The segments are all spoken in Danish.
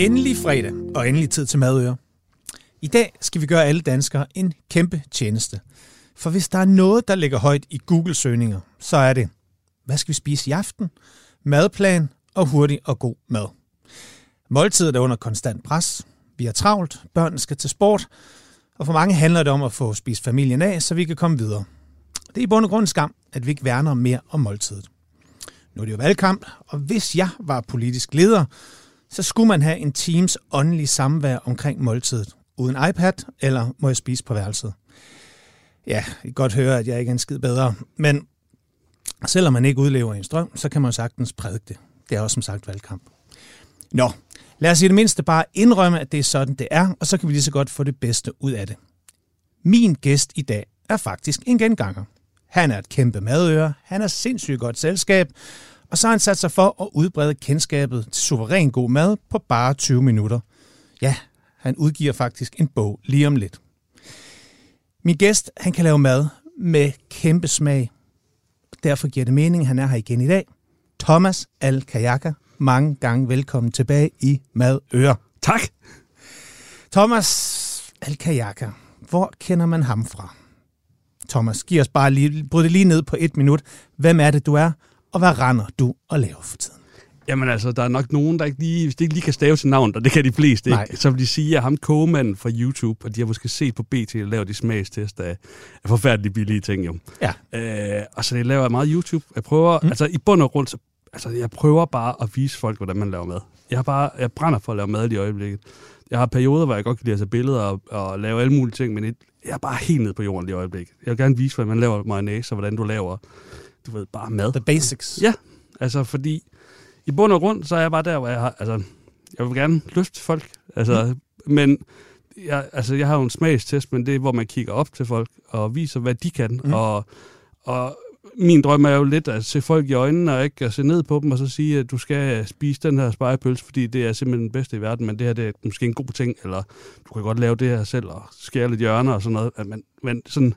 Endelig fredag, og endelig tid til madøre. I dag skal vi gøre alle danskere en kæmpe tjeneste. For hvis der er noget, der ligger højt i Google-søgninger, så er det, hvad skal vi spise i aften, madplan og hurtig og god mad. Måltidet er under konstant pres. Vi er travlt, børnene skal til sport, og for mange handler det om at få spist familien af, så vi kan komme videre. Det er i bund og grund skam, at vi ikke værner mere om måltidet. Nu er det jo valgkamp, og hvis jeg var politisk leder, så skulle man have en teams åndelig samvær omkring måltidet. Uden iPad, eller må jeg spise på værelset? Ja, I kan godt høre, at jeg ikke er en skid bedre. Men selvom man ikke udlever en strøm, så kan man sagtens prædike det. Det er også som sagt valgkamp. Nå, lad os i det mindste bare indrømme, at det er sådan, det er, og så kan vi lige så godt få det bedste ud af det. Min gæst i dag er faktisk en genganger. Han er et kæmpe madøre, han er sindssygt godt selskab, og så har han sat sig for at udbrede kendskabet til suveræn god mad på bare 20 minutter. Ja, han udgiver faktisk en bog lige om lidt. Min gæst, han kan lave mad med kæmpe smag. Derfor giver det mening, at han er her igen i dag. Thomas Al-Kajaka, mange gange velkommen tilbage i Madøre. Tak. Thomas Al-Kajaka, hvor kender man ham fra? Thomas, giv os bare lige, bryd det lige ned på et minut. Hvem er det, du er, og hvad render du og laver for tiden? Jamen altså, der er nok nogen, der ikke lige, hvis de ikke lige kan stave til navn, og det kan de fleste ikke, så vil de sige, at ham kogemanden fra YouTube, og de har måske set på BT og lavet de smagstest af, af forfærdelige billige ting jo. Ja. Øh, og så det laver jeg meget YouTube. Jeg prøver, mm. altså i bund og grund, så, altså jeg prøver bare at vise folk, hvordan man laver mad. Jeg, har bare, jeg brænder for at lave mad i øjeblikket. Jeg har perioder, hvor jeg godt kan lide at tage billeder og, og lave alle mulige ting, men et, jeg er bare helt nede på jorden i øjeblikket. Jeg vil gerne vise, hvordan man laver mayonnaise, og hvordan du laver, du ved, bare mad. The basics. Ja, altså fordi i bund og grund, så er jeg bare der, hvor jeg har, altså, jeg vil gerne løfte folk, altså, mm. men jeg, altså, jeg har jo en smagstest, men det er, hvor man kigger op til folk og viser, hvad de kan, mm. og, og min drøm er jo lidt at se folk i øjnene og ikke at se ned på dem og så sige, at du skal spise den her spejepølse, fordi det er simpelthen den bedste i verden, men det her det er måske en god ting, eller du kan godt lave det her selv og skære lidt hjørner og sådan noget. Men, men sådan,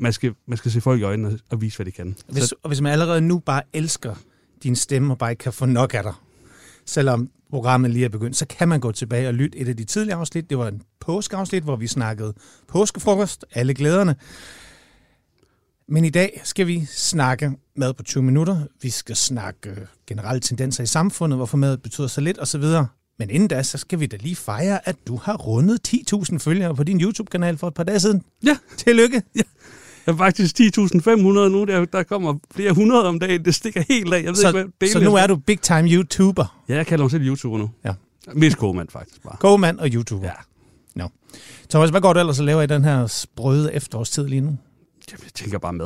man skal, man skal se folk i øjnene og- og vise, hvad de kan. Hvis, Så, og hvis man allerede nu bare elsker din stemme og bare ikke kan få nok af dig, selvom programmet lige er begyndt, så kan man gå tilbage og lytte et af de tidligere afsnit. Det var en påskeafsnit, hvor vi snakkede påskefrokost, alle glæderne. Men i dag skal vi snakke mad på 20 minutter. Vi skal snakke generelle tendenser i samfundet, hvorfor mad betyder så lidt osv. Men inden da, så skal vi da lige fejre, at du har rundet 10.000 følgere på din YouTube-kanal for et par dage siden. ja, Tillykke! Er faktisk 10.500 nu, der, der kommer flere hundrede om dagen, det stikker helt af. Jeg ved Så, ikke, hvad så nu er du big time YouTuber. Ja, jeg kalder mig selv YouTuber nu. Ja. Mest kogemand faktisk bare. Gåmand og YouTuber. Ja. Nå. Thomas, hvad går du ellers og laver i den her sprøde efterårstid lige nu? Jamen, jeg tænker bare med.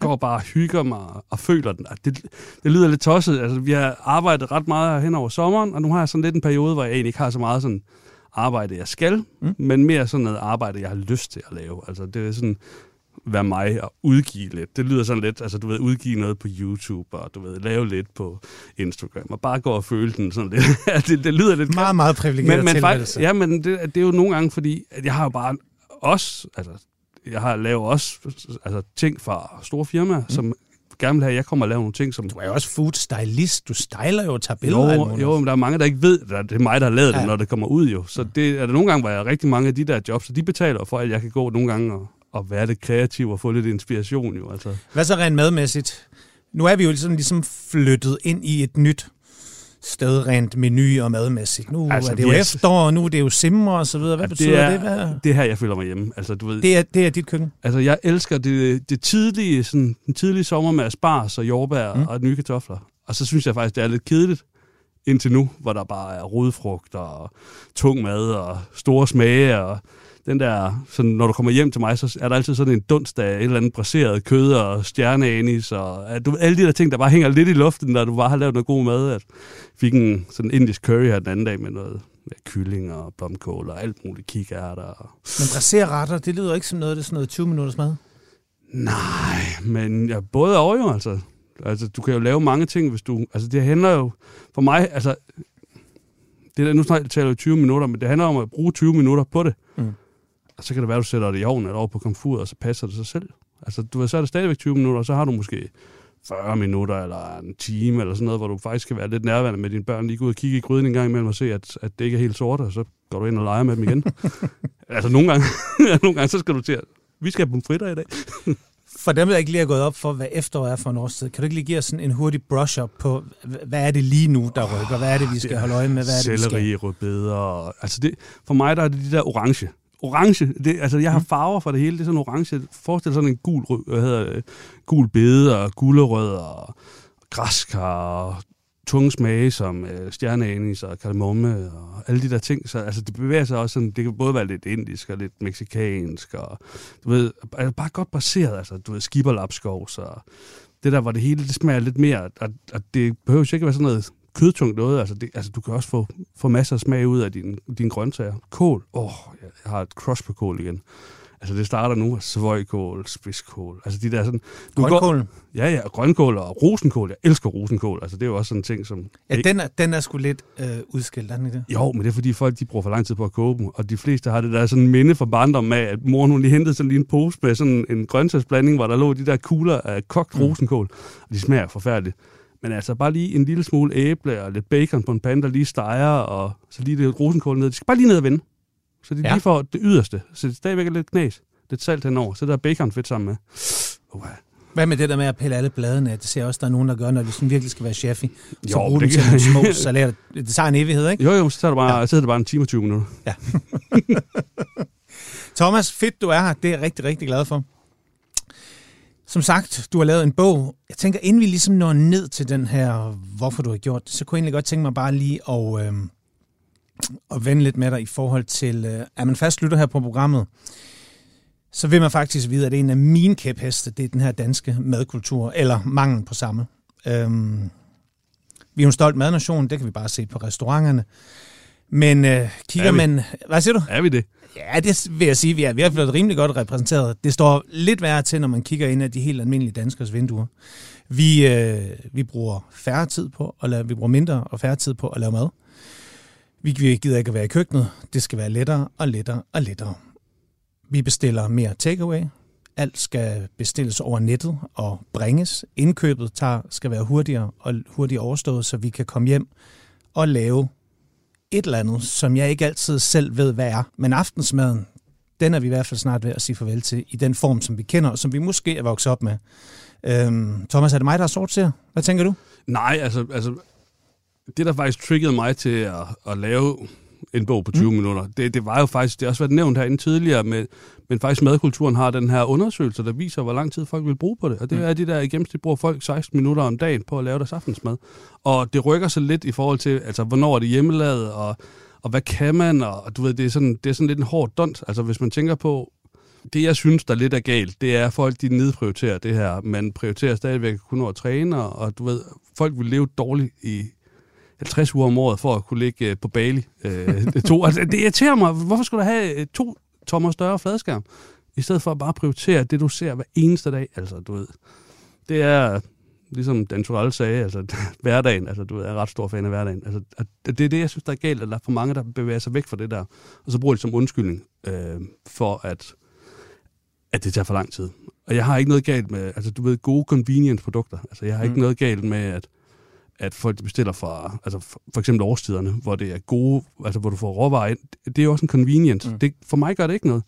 Jeg går bare og hygger mig og føler den. Det, det lyder lidt tosset. Altså, vi har arbejdet ret meget hen over sommeren, og nu har jeg sådan lidt en periode, hvor jeg egentlig ikke har så meget sådan arbejde, jeg skal, mm. men mere sådan noget arbejde, jeg har lyst til at lave. Altså, det er sådan være mig og udgive lidt. Det lyder sådan lidt, altså du ved, udgive noget på YouTube, og du ved, lave lidt på Instagram, og bare gå og føle den sådan lidt. det, det lyder lidt Meget, meget privilegeret men, men faktisk, ja, men det, det er jo nogle gange, fordi at jeg har jo bare også, altså, jeg har lavet også altså, ting fra store firmaer, mm. som gerne vil have, at jeg kommer og laver nogle ting, som... Du er jo også food stylist. Du styler jo og tager billeder. Jo, jo, men der er mange, der ikke ved, at det er mig, der har lavet Ja. det, når det kommer ud jo. Så det er der nogle gange, hvor jeg har rigtig mange af de der jobs, så de betaler for, at jeg kan gå nogle gange og, og være lidt kreativ og få lidt inspiration jo. Altså. Hvad så rent madmæssigt? Nu er vi jo sådan ligesom flyttet ind i et nyt sted rent menu og madmæssigt. Nu altså, er det jo er- efterår, og nu er det jo simmer og så videre. Hvad Ja, betyder det er, det? Hvad? Det er her, jeg føler mig hjemme. Altså, du ved, Det er, det er dit køkken. Altså, jeg elsker det, det tidlige, sådan, den tidlige sommer med asparges og jordbær mm. og nye kartofler. Og så synes jeg faktisk, det er lidt kedeligt indtil nu, hvor der bare er rodfrugt og tung mad og store smage. Og den der, sådan, når du kommer hjem til mig, så er der altid sådan en dunst af et eller andet braseret kød og stjerneanis. Og at du, alle de der ting, der bare hænger lidt i luften, når du bare har lavet noget god mad. At fik en sådan indisk curry her den anden dag med noget med kylling og blomkål og alt muligt kikærter. Og Men braserretter, det lyder ikke som noget, det er sådan noget 20 minutters mad. Nej, men ja, både og jo, altså. Altså, du kan jo lave mange ting, hvis du... Altså, det handler jo... For mig, altså... Det der, nu snart taler jeg 20 minutter, men det handler om at bruge 20 minutter på det. Mm. Og så kan det være, at du sætter det i ovnen eller over på komfuret, og så passer det sig selv. Altså, du ved, så er det stadigvæk 20 minutter, og så har du måske 40 minutter eller en time eller sådan noget, hvor du faktisk skal være lidt nærværende med dine børn, lige gå ud og kigge i gryden en gang imellem og se, at, at det ikke er helt sort, og så går du ind og leger med dem igen. altså nogle gange, nogle gange, så skal du til at, vi skal have fritter i dag. For dem, der ikke lige er gået op for, hvad efterår er for en årstid, kan du ikke lige give os sådan en hurtig brush-up på, hvad er det lige nu, der rykker? Hvad er det, vi skal holde øje med? Hvad er det, vi skal? Selleri, rødbeder. Altså det, for mig der er det de der orange. Orange, det, altså jeg har Mm. farver for det hele. Det er sådan orange. Forestil dig sådan en gul, hvad hedder det, gul bede og gulerødder og græskar og tunge smage som øh, stjerneanis og kardemomme og alle de der ting. Så altså, det bevæger sig også sådan, det kan både være lidt indisk og lidt meksikansk og du ved, altså, bare godt baseret, altså du ved, skibberlapskov, så det der, hvor det hele det smager lidt mere, og, og det behøver jo ikke være sådan noget kødtungt noget, altså, det, altså du kan også få, få masser af smag ud af dine, dine grøntsager. Kål, åh, oh, jeg har et crush på kål igen. Altså det starter nu, svøjkål, spidskål, altså de der sådan... Du går, Grønkålen? ja, ja, grønkål og rosenkål, jeg elsker rosenkål, altså det er jo også sådan en ting, som... Ja, den er, den er sgu lidt øh, udskilt, er den ikke det? Jo, men det er fordi folk de bruger for lang tid på at koge dem, og de fleste har det der sådan minde fra barndom med, at mor hun lige hentede sådan lige en pose med sådan en grøntsagsblanding, hvor der lå de der kugler af kogt Mm. rosenkål, og de smager forfærdeligt. Men altså bare lige en lille smule æble og lidt bacon på en pande, der lige steger, og så lige det rosenkål ned. De skal bare lige ned og vende. Så de Ja. ja. lige får det yderste, så det stadigvæk er lidt knas. Lidt salt henover, så der er bacon fedt sammen med. Uh, Hvad med det der med at pille alle bladene af? Det ser jeg også, der er nogen, der gør, når de sådan virkelig skal være chefy. Så Jo, bruger det de til nogle små salater. Det tager en evighed, ikke? jo, jo, så tager du bare, Ja. ja. så er det bare en time og 20 minutter. Thomas, fedt du er her. Det er jeg rigtig, rigtig glad for. Som sagt, du har lavet en bog. Jeg tænker, inden vi ligesom når ned til den her, hvorfor du har gjort det, så kunne jeg egentlig godt tænke mig bare lige at, øh, at vende lidt med dig i forhold til, øh, er man fast lytter her på programmet, så vil man faktisk vide, at en af mine kæpheste, det er den her danske madkultur, eller mangel på samme. Øhm, vi er jo en stolt madnation, det kan vi bare se på restauranterne. Men øh, kigger Er man... Hvad siger du? Er vi det? Ja, det vil jeg sige. Vi er, vi er blevet rimelig godt repræsenteret. Det står lidt værre til, når man kigger ind af de helt almindelige danskers vinduer. Vi, øh, vi bruger færre tid på at lave, vi bruger mindre og færre tid på at lave mad. Vi gider ikke at være i køkkenet. Det skal være lettere og lettere og lettere. Vi bestiller mere takeaway. Alt skal bestilles over nettet og bringes. Indkøbet tager, skal være hurtigere og hurtigere overstået, så vi kan komme hjem og lave et eller andet, som jeg ikke altid selv ved, hvad er. Men aftensmaden, den er vi i hvert fald snart ved at sige farvel til, i den form, som vi kender, og som vi måske er vokset op med. Øhm, Thomas, er det mig, der er sort til? Hvad tænker du? Nej, altså, altså det, der faktisk triggede mig til at, at lave en bog på 20 mm. minutter, det, det var jo faktisk, det har også været nævnt herinde tidligere, med, men faktisk madkulturen har den her undersøgelse, der viser, hvor lang tid folk vil bruge på det. Og det Mm. er de der, i gennemsnit bruger folk 16 minutter om dagen på at lave deres aftensmad. Og det rykker sig lidt i forhold til, altså, hvornår er det hjemmelavet, og, og hvad kan man, og du ved, det er, sådan, det er sådan lidt en hård dont. Altså, hvis man tænker på, det jeg synes, der lidt er galt, det er, at folk de nedprioriterer det her. Man prioriterer stadigvæk kun over træne, og du ved, folk vil leve dårligt i 50 uger om året for at kunne ligge øh, på Bali. Øh, to. Altså, det irriterer mig. Hvorfor skulle du have øh, to tommer større fladskærm? I stedet for at bare prioritere det, du ser hver eneste dag. Altså, du ved, det er, ligesom Dan Turell sagde, altså hverdagen, altså du ved, jeg er ret stor fan af hverdagen. Altså, det er det, jeg synes, der er galt, at der er for mange, der bevæger sig væk fra det der, og så bruger de som undskyldning øh, for, at, at det tager for lang tid. Og jeg har ikke noget galt med, altså du ved, gode convenience-produkter. Altså jeg har ikke Mm. noget galt med, at at folk bestiller fra, altså for, for eksempel årstiderne, hvor det er gode, altså hvor du får råvarer ind, det er jo også en convenience. Mm. Det, for mig gør det ikke noget.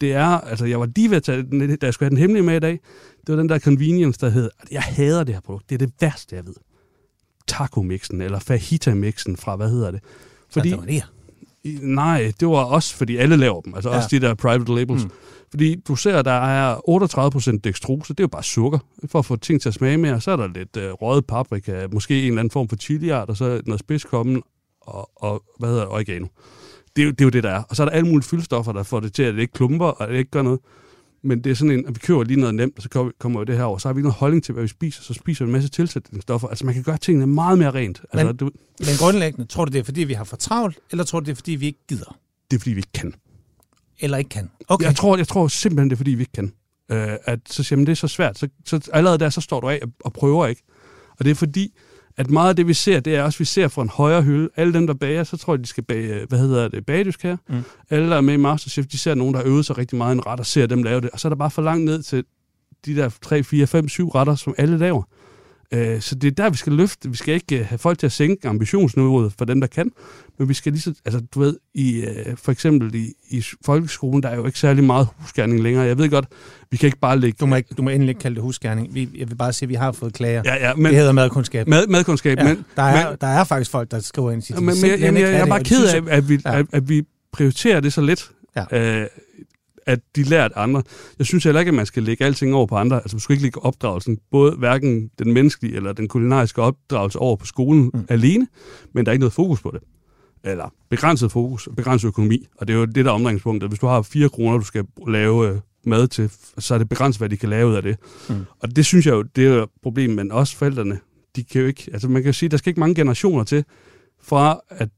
Det er, altså jeg var lige ved at tage den, da jeg skulle have den hemmelige med i dag, det var den der convenience, der hed, jeg hader det her produkt, det er det værste, jeg ved. Taco-mixen, eller fajita-mixen fra, hvad hedder det? Fordi... Fordi, nej, det var også, fordi alle laver dem, altså Ja. også de der private labels. Mm. Mm. Fordi du ser, der er 38% dextrose, det er jo bare sukker, for at få ting til at smage mere. Så er der lidt øh, røget paprika, måske en eller anden form for chiliart, og så noget spidskommen og, og hvad hedder det, oregano. Det er, jo, det er jo det, der er. Og så er der alle mulige fyldstoffer, der får det til, at det ikke klumper, og det ikke gør noget. Men det er sådan en, at vi køber lige noget nemt, og så kommer, jo det her over. Så har vi ikke noget holdning til, hvad vi spiser. Så spiser vi en masse tilsætningsstoffer. Altså man kan gøre tingene meget mere rent. Altså, Men- du, Men grundlæggende, tror du, det er, fordi vi har for travlt, eller tror du, det er, fordi vi ikke gider? det er fordi, vi ikke kan. Eller ikke kan? Okay. Jeg tror, jeg tror simpelthen, det er fordi, vi ikke kan. Øh, at så siger man, det er så svært. Så, så allerede der, så står du af og, og prøver ikke. Og det er fordi, at meget af det, vi ser, det er også, at vi ser fra en højere hylde. Alle dem, der bager, så tror jeg, de skal bage, øh, hvad hedder det, bagedysk her. Mm. Mm. Alle, der er med i Masterchef, de ser nogen, der har øvet sig rigtig meget i en ret, og ser dem lave det. Og så er der bare for langt ned til de der 3, 4, 5, 7 retter, som alle laver. Øh, så det er der, vi skal løfte. Vi skal ikke øh, have folk til at sænke ambitionsniveauet for dem, der kan, men vi skal lige så, altså du ved, i, øh, for eksempel i, i folkeskolen, der er jo ikke særlig meget husgærning længere. Jeg ved godt, vi kan ikke bare lægge... Du må, ikke, du må endelig ikke kalde det husgærning. Vi, jeg vil bare sige, at vi har fået klager. Ja, ja, men, det hedder madkundskab. Mad, madkundskab, ja, men, der, er, men, der er faktisk folk, der skriver ind og siger, men, men, jeg, jeg, jeg, jeg er bare ked af, at vi, ja. at, at vi prioriterer det så lidt. Ja. Øh, at de lærer andre. Jeg synes heller ikke, at man skal lægge alting over på andre. Altså, man skal ikke lægge opdragelsen, både hverken den menneskelige eller den kulinariske opdragelse over på skolen mm. alene, men der er ikke noget fokus på det. Eller begrænset fokus, begrænset økonomi. Og det er jo det, der er omdrejningspunktet. Hvis du har 4 kroner, du skal lave øh, mad til, så er det begrænset, hvad de kan lave ud af det. Mm. Og det synes jeg jo, det er et problem, men også forældrene, de kan jo ikke, altså man kan sige, der skal ikke mange generationer til, fra at,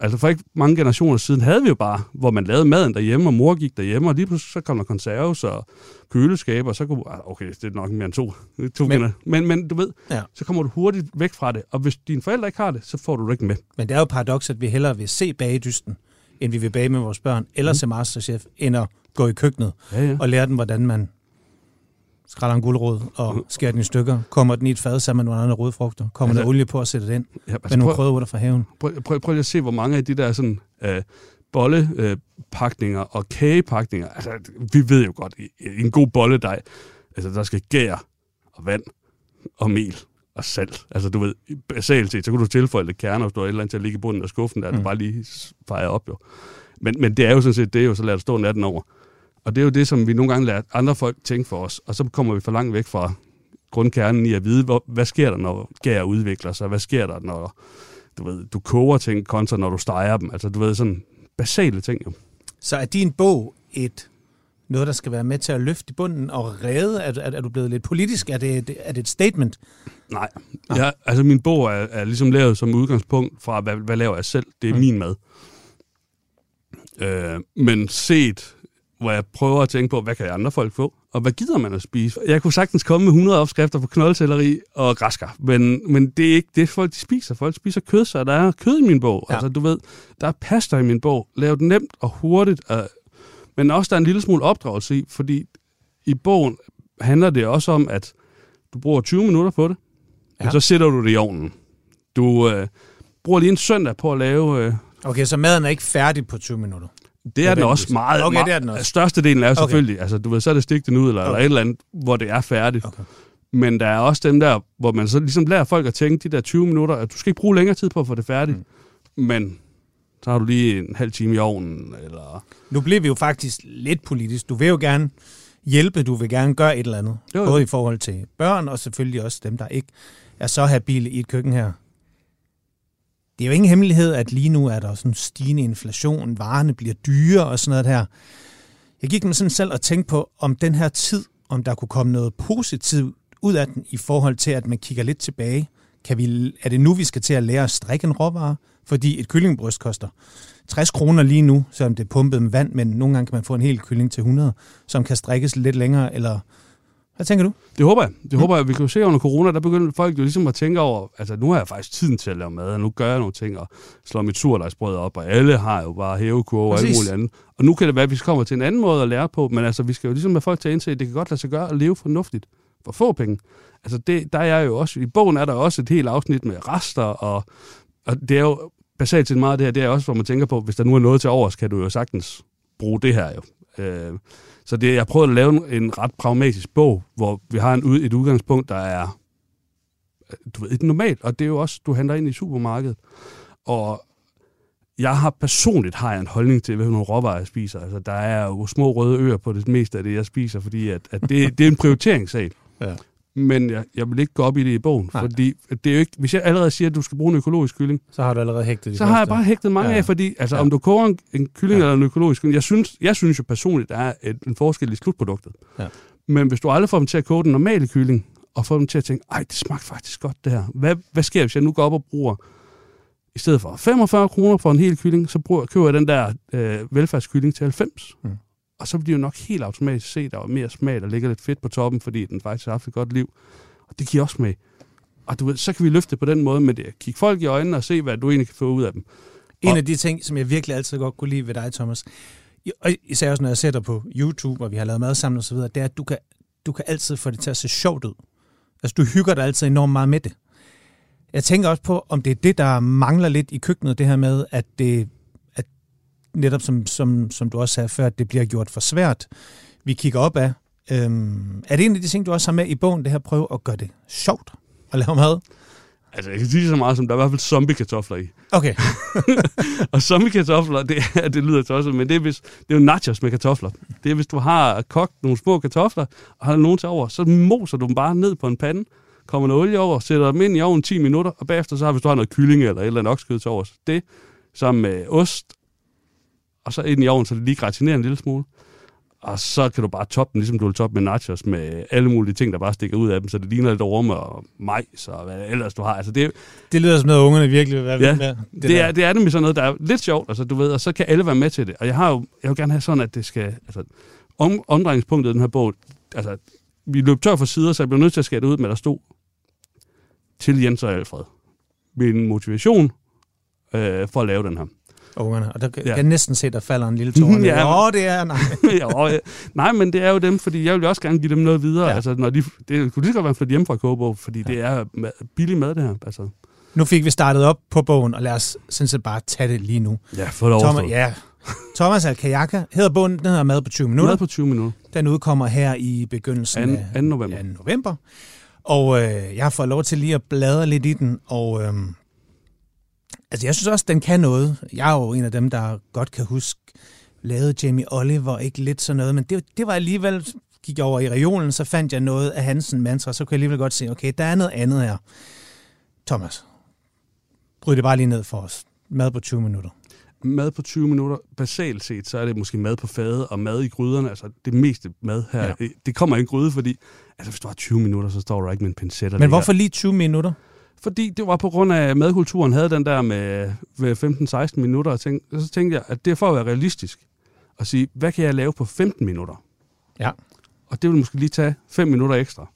altså for ikke mange generationer siden havde vi jo bare, hvor man lavede maden derhjemme, og mor gik derhjemme, og lige pludselig så kom der konserves og køleskaber, og så kunne, ah, okay, det er nok mere end to, to men, men, men du ved, ja. så kommer du hurtigt væk fra det, og hvis dine forældre ikke har det, så får du det ikke med. Men det er jo paradoks, at vi hellere vil se bagedysten, end vi vil bage med vores børn, eller mm. se Masterchef, end at gå i køkkenet ja, ja. og lære dem, hvordan man skræller en guldrød og skærer den i stykker. Kommer den i et fad sammen med nogle andre rødfrugter. Kommer altså, der olie på at sætte den ja, altså, med nogle krødderurter fra haven. Prøv, prøv, prøv lige at se, hvor mange af de der sådan, øh, bollepakninger øh, og kagepakninger, altså vi ved jo godt, en god bolledej, altså der skal gær og vand og mel og salt. Altså du ved, basalt set, så kan du tilføje lidt kerner, hvis du har et eller andet til at ligge i bunden af skuffen, der mm. du bare lige fejrer op jo. Men, men det er jo sådan set det, er jo, så lad det stå natten over. Og det er jo det, som vi nogle gange lader andre folk tænke for os, og så kommer vi for langt væk fra grundkernen i at vide, hvor, hvad sker der, når gær udvikler sig? Hvad sker der, når du, ved, du koger ting, kontra når du steger dem? Altså, du ved, sådan basale ting jo. Så er din bog et noget, der skal være med til at løfte i bunden og redde? Er, er, er du blevet lidt politisk? Er det, er det et statement? Nej. Ja, altså min bog er, er ligesom lavet som udgangspunkt fra, hvad, hvad laver jeg selv? Det er mm. min mad. Øh, men set hvor jeg prøver at tænke på, hvad kan andre folk få? Og hvad gider man at spise? Jeg kunne sagtens komme med 100 opskrifter på knoldcelleri og græskar, men, men det er ikke det, folk de spiser. Folk spiser kød, så der er kød i min bog. Ja. Altså, du ved, der er pasta i min bog. Lav det nemt og hurtigt, og, men også der er en lille smule opdragelse i, fordi i bogen handler det også om, at du bruger 20 minutter på det, ja. og så sætter du det i ovnen. Du øh, bruger lige en søndag på at lave... Øh, okay, så maden er ikke færdig på 20 minutter? Det er den også meget. Okay, det er den også. Størstedelen er selvfølgelig, okay. altså du ved, så er det stikket ud, eller, okay. eller et eller andet, hvor det er færdigt. Okay. Men der er også dem der, hvor man så ligesom lærer folk at tænke de der 20 minutter, at du skal ikke bruge længere tid på at få det færdigt. Mm. Men så har du lige en halv time i ovnen, eller... Nu bliver vi jo faktisk lidt politisk. Du vil jo gerne hjælpe, du vil gerne gøre et eller andet. Jo, jo. Både i forhold til børn, og selvfølgelig også dem, der ikke er så habile i et køkken her det er jo ingen hemmelighed, at lige nu er der sådan stigende inflation, varerne bliver dyre og sådan noget her. Jeg gik mig sådan selv og tænkte på, om den her tid, om der kunne komme noget positivt ud af den i forhold til, at man kigger lidt tilbage. Kan vi, er det nu, vi skal til at lære at strikke en råvare? Fordi et kyllingbryst koster 60 kroner lige nu, selvom det er pumpet med vand, men nogle gange kan man få en hel kylling til 100, som kan strikkes lidt længere, eller hvad tænker du? Det håber jeg. Det mm. håber jeg. Vi kan jo se under corona, der begynder folk jo ligesom at tænke over, altså nu har jeg faktisk tiden til at lave mad, og nu gør jeg nogle ting, og slår mit surlejsbrød op, og alle har jo bare hævekurve og alt muligt andet. Og nu kan det være, at vi kommer til en anden måde at lære på, men altså vi skal jo ligesom have folk til at indse, at det kan godt lade sig gøre at leve fornuftigt for få penge. Altså det, der er jeg jo også, i bogen er der også et helt afsnit med rester, og, og det er jo basalt set meget af det her, det er også, hvor man tænker på, hvis der nu er noget til overs, kan du jo sagtens bruge det her jo. Øh, så det, jeg prøvede at lave en ret pragmatisk bog, hvor vi har en, et udgangspunkt, der er du ved, et normalt, og det er jo også, du henter ind i supermarkedet. Og jeg har personligt har jeg en holdning til, hvilke råvarer jeg spiser. Altså, der er jo små røde øer på det meste af det, jeg spiser, fordi at, at det, det er en prioriteringssag. Ja men jeg, jeg vil ikke gå op i det i bogen, Nej. fordi det er jo ikke, hvis jeg allerede siger, at du skal bruge en økologisk kylling, så har du allerede hægtet Så har jeg bare hægtet mange ja. af, fordi altså, ja. om du koger en, en kylling ja. eller en økologisk kylling, jeg synes, jeg synes jo personligt, der er et, en forskel i slutproduktet. Ja. Men hvis du aldrig får dem til at koge den normale kylling, og får dem til at tænke, ej, det smagte faktisk godt det her. Hvad, hvad sker, hvis jeg nu går op og bruger, i stedet for 45 kroner for en hel kylling, så bruger, køber jeg den der øh, velfærdskylling til 90. Mm. Og så bliver det nok helt automatisk set, der er mere smag, der ligger lidt fedt på toppen, fordi den faktisk har haft et godt liv. Og det giver også smag. Og du ved, så kan vi løfte på den måde med det. Kig folk i øjnene og se, hvad du egentlig kan få ud af dem. En og, af de ting, som jeg virkelig altid godt kunne lide ved dig, Thomas, og især også når jeg sætter på YouTube, og vi har lavet mad sammen og så videre, det er, at du kan, du kan altid få det til at se sjovt ud. Altså, du hygger dig altid enormt meget med det. Jeg tænker også på, om det er det, der mangler lidt i køkkenet, det her med, at det netop som, som, som du også sagde før, at det bliver gjort for svært. Vi kigger op af. Øhm, er det en af de ting, du også har med i bogen, det her prøve at gøre det sjovt at lave mad? Altså, jeg kan sige så meget som, der er i hvert fald zombie-kartofler i. Okay. og zombie-kartofler, det, er, det lyder tosset, men det er, hvis, det er jo nachos med kartofler. Det er, hvis du har kogt nogle små kartofler, og har nogen til over, så moser du dem bare ned på en pande, kommer noget olie over, sætter dem ind i ovnen 10 minutter, og bagefter så har, hvis du har noget kylling eller et eller andet oksekød til over, det sammen med ost, og så ind i ovnen, så det lige gratinerer en lille smule. Og så kan du bare toppe den, ligesom du vil toppe med nachos, med alle mulige ting, der bare stikker ud af dem, så det ligner lidt orme og majs og hvad ellers du har. Altså, det, det lyder som noget, ungerne virkelig vil være ja, med. Det, det, er, det er nemlig sådan noget, der er lidt sjovt, altså, du ved, og så kan alle være med til det. Og jeg har jo, jeg vil gerne have sådan, at det skal, altså, om, omdrejningspunktet i den her bog, altså, vi løb tør for sider, så jeg blev nødt til at skære det ud med, der stod til Jens og Alfred. Min motivation øh, for at lave den her ungerne. Og der kan ja. jeg næsten se, der falder en lille tårne. ja. Åh, det er, nej. jo, ja. Nej, men det er jo dem, fordi jeg vil også gerne give dem noget videre. Ja. Altså, når de, det kunne lige godt være flyttet hjem fra Kobo, fordi ja. det er billig mad, det her. Altså. Nu fik vi startet op på bogen, og lad os sådan set bare tage det lige nu. Ja, få det Thomas, ja. Thomas Alkajaka hedder bogen, den hedder Mad på 20 minutter. Mad på 20 minutter. Den udkommer her i begyndelsen 2. af november. 2. november. Og øh, jeg har fået lov til lige at bladre lidt i den, og øh, Altså, jeg synes også, den kan noget. Jeg er jo en af dem, der godt kan huske, lavede Jamie Oliver ikke lidt sådan noget, men det, det var alligevel, gik jeg over i regionen, så fandt jeg noget af Hansen mantra, så kunne jeg alligevel godt se, okay, der er noget andet her. Thomas, bryg det bare lige ned for os. Mad på 20 minutter. Mad på 20 minutter, basalt set, så er det måske mad på fade og mad i gryderne. Altså det meste mad her, ja. det kommer i en gryde, fordi altså, hvis du har 20 minutter, så står du ikke med en pincet. Men hvorfor lige 20 minutter? Fordi det var på grund af, at madkulturen havde den der med 15-16 minutter, og, tænkte, så tænkte jeg, at det er for at være realistisk. Og sige, hvad kan jeg lave på 15 minutter? Ja. Og det vil måske lige tage 5 minutter ekstra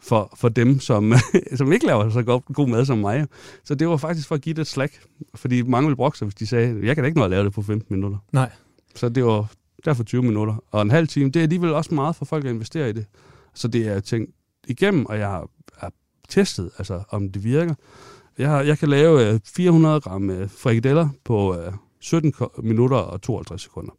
for, for dem, som, som ikke laver så god, god mad som mig. Så det var faktisk for at give det et slag. Fordi mange ville brokke sig, hvis de sagde, jeg kan da ikke nå at lave det på 15 minutter. Nej. Så det var derfor 20 minutter. Og en halv time, det er alligevel også meget for folk at investere i det. Så det er tænkt igennem, og jeg har testet, altså om det virker. Jeg, har, jeg kan lave 400 øh, gram øh, frikadeller på 17 øh, minutter og 52 sekunder.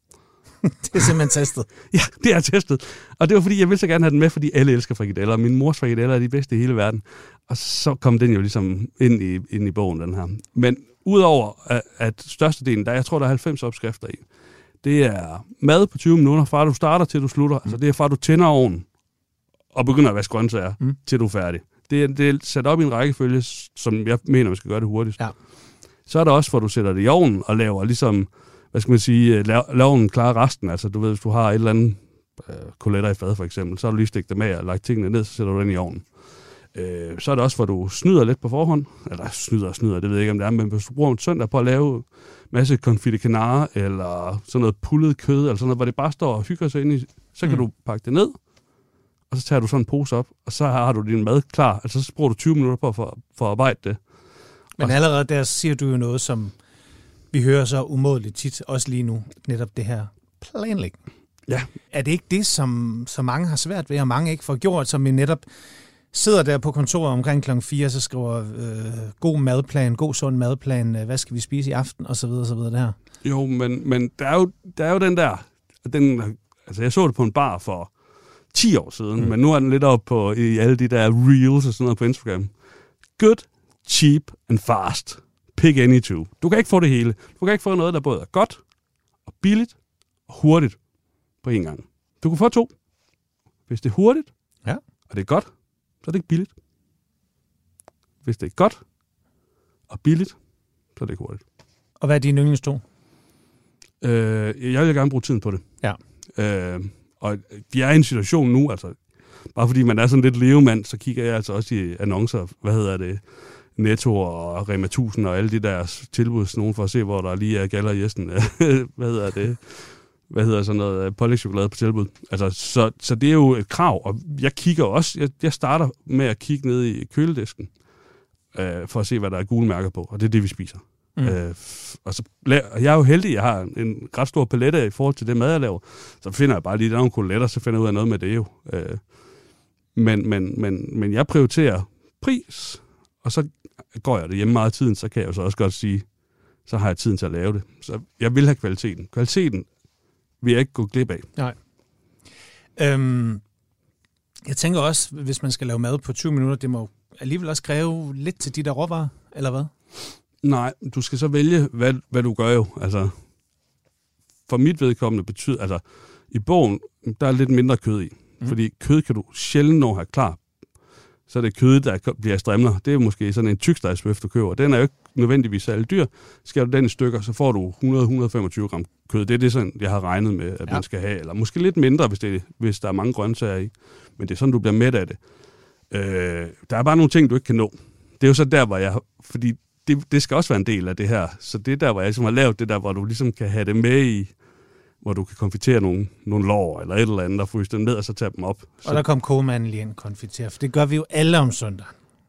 det er simpelthen testet. ja, det er testet. Og det var fordi, jeg ville så gerne have den med, fordi alle elsker frikadeller. Min mors frikadeller er de bedste i hele verden. Og så kom den jo ligesom ind i, ind i bogen, den her. Men udover at, at størstedelen, der jeg tror, der er 90 opskrifter i, det er mad på 20 minutter, fra du starter til du slutter. Mm. Altså det er fra du tænder ovnen og begynder at vaske grøntsager, mm. til du er færdig. Det, det er sat op i en rækkefølge, som jeg mener, man skal gøre det hurtigt. Ja. Så er der også, hvor du sætter det i ovnen og laver ligesom, hvad skal man sige, laver, laver en klar resten. Altså du ved, hvis du har et eller andet øh, koletter i fad for eksempel, så har du lige stikket dem af og lagt tingene ned, så sætter du den i ovnen. Øh, så er det også, hvor du snyder lidt på forhånd. Eller snyder og snyder, det ved jeg ikke, om det er, men hvis du bruger en søndag på at lave masse confit canard, eller sådan noget pullet kød, eller sådan noget, hvor det bare står og hygger sig ind i, så kan mm. du pakke det ned, og så tager du sådan en pose op, og så har du din mad klar. Altså, så bruger du 20 minutter på for, for at arbejde det. Men allerede der siger du jo noget, som vi hører så umådeligt tit, også lige nu, netop det her planlægning. Ja. Er det ikke det, som, som mange har svært ved, og mange ikke får gjort, som vi netop sidder der på kontoret omkring kl. 4, så skriver øh, god madplan, god sund madplan, øh, hvad skal vi spise i aften, og så videre, så videre det her. Jo, men, men der, er jo, der er jo den der, den, altså jeg så det på en bar for 10 år siden, mm. men nu er den lidt op på i alle de der reels og sådan noget på Instagram. Good, cheap and fast. Pick any two. Du kan ikke få det hele. Du kan ikke få noget, der både er godt og billigt og hurtigt på en gang. Du kan få to. Hvis det er hurtigt, ja. og det er godt, så er det ikke billigt. Hvis det er godt og billigt, så er det ikke hurtigt. Og hvad er dine yndlings to? Øh, jeg vil gerne bruge tiden på det. Ja. Øh, og øh, vi er i en situation nu, altså, bare fordi man er sådan lidt levemand, så kigger jeg altså også i annoncer, hvad hedder det, Netto og Rema 1000 og alle de der tilbud, nogen for at se, hvor der lige er galler i gæsten. hvad hedder det? Hvad hedder sådan noget? Øh, Pålægtschokolade på tilbud. Altså, så, så det er jo et krav, og jeg kigger også, jeg, jeg starter med at kigge ned i køledisken, øh, for at se, hvad der er gule mærker på, og det er det, vi spiser. Mm. Øh, og så, jeg er jo heldig, jeg har en ret stor palette i forhold til det mad, jeg laver. Så finder jeg bare lige der nogle koletter, så finder jeg ud af noget med det jo. Øh, Men, men, men, men jeg prioriterer pris, og så går jeg det hjemme meget af tiden, så kan jeg jo så også godt sige, så har jeg tiden til at lave det. Så jeg vil have kvaliteten. Kvaliteten vil jeg ikke gå glip af. Nej. Øhm, jeg tænker også, hvis man skal lave mad på 20 minutter, det må alligevel også kræve lidt til de der råvarer, eller hvad? Nej, du skal så vælge, hvad, hvad du gør jo. Altså, for mit vedkommende betyder, altså, i bogen, der er lidt mindre kød i. Mm. Fordi kød kan du sjældent nå at have klar. Så er det kød, der bliver strimler. Det er måske sådan en tykstegsbøf, du køber. Den er jo ikke nødvendigvis særlig dyr. Skal du den i stykker, så får du 100-125 gram kød. Det er det, sådan, jeg har regnet med, at ja. man skal have. Eller måske lidt mindre, hvis, det, hvis der er mange grøntsager i. Men det er sådan, du bliver mæt af det. Øh, der er bare nogle ting, du ikke kan nå. Det er jo så der, hvor jeg... Fordi det, det skal også være en del af det her. Så det er der, hvor jeg ligesom har lavet det der, hvor du ligesom kan have det med i, hvor du kan konfitere nogle, nogle lår eller et eller andet, og fryse dem ned, og så tage dem op. Så. Og der kom kogemanden lige ind konfitere, for det gør vi jo alle om søndag.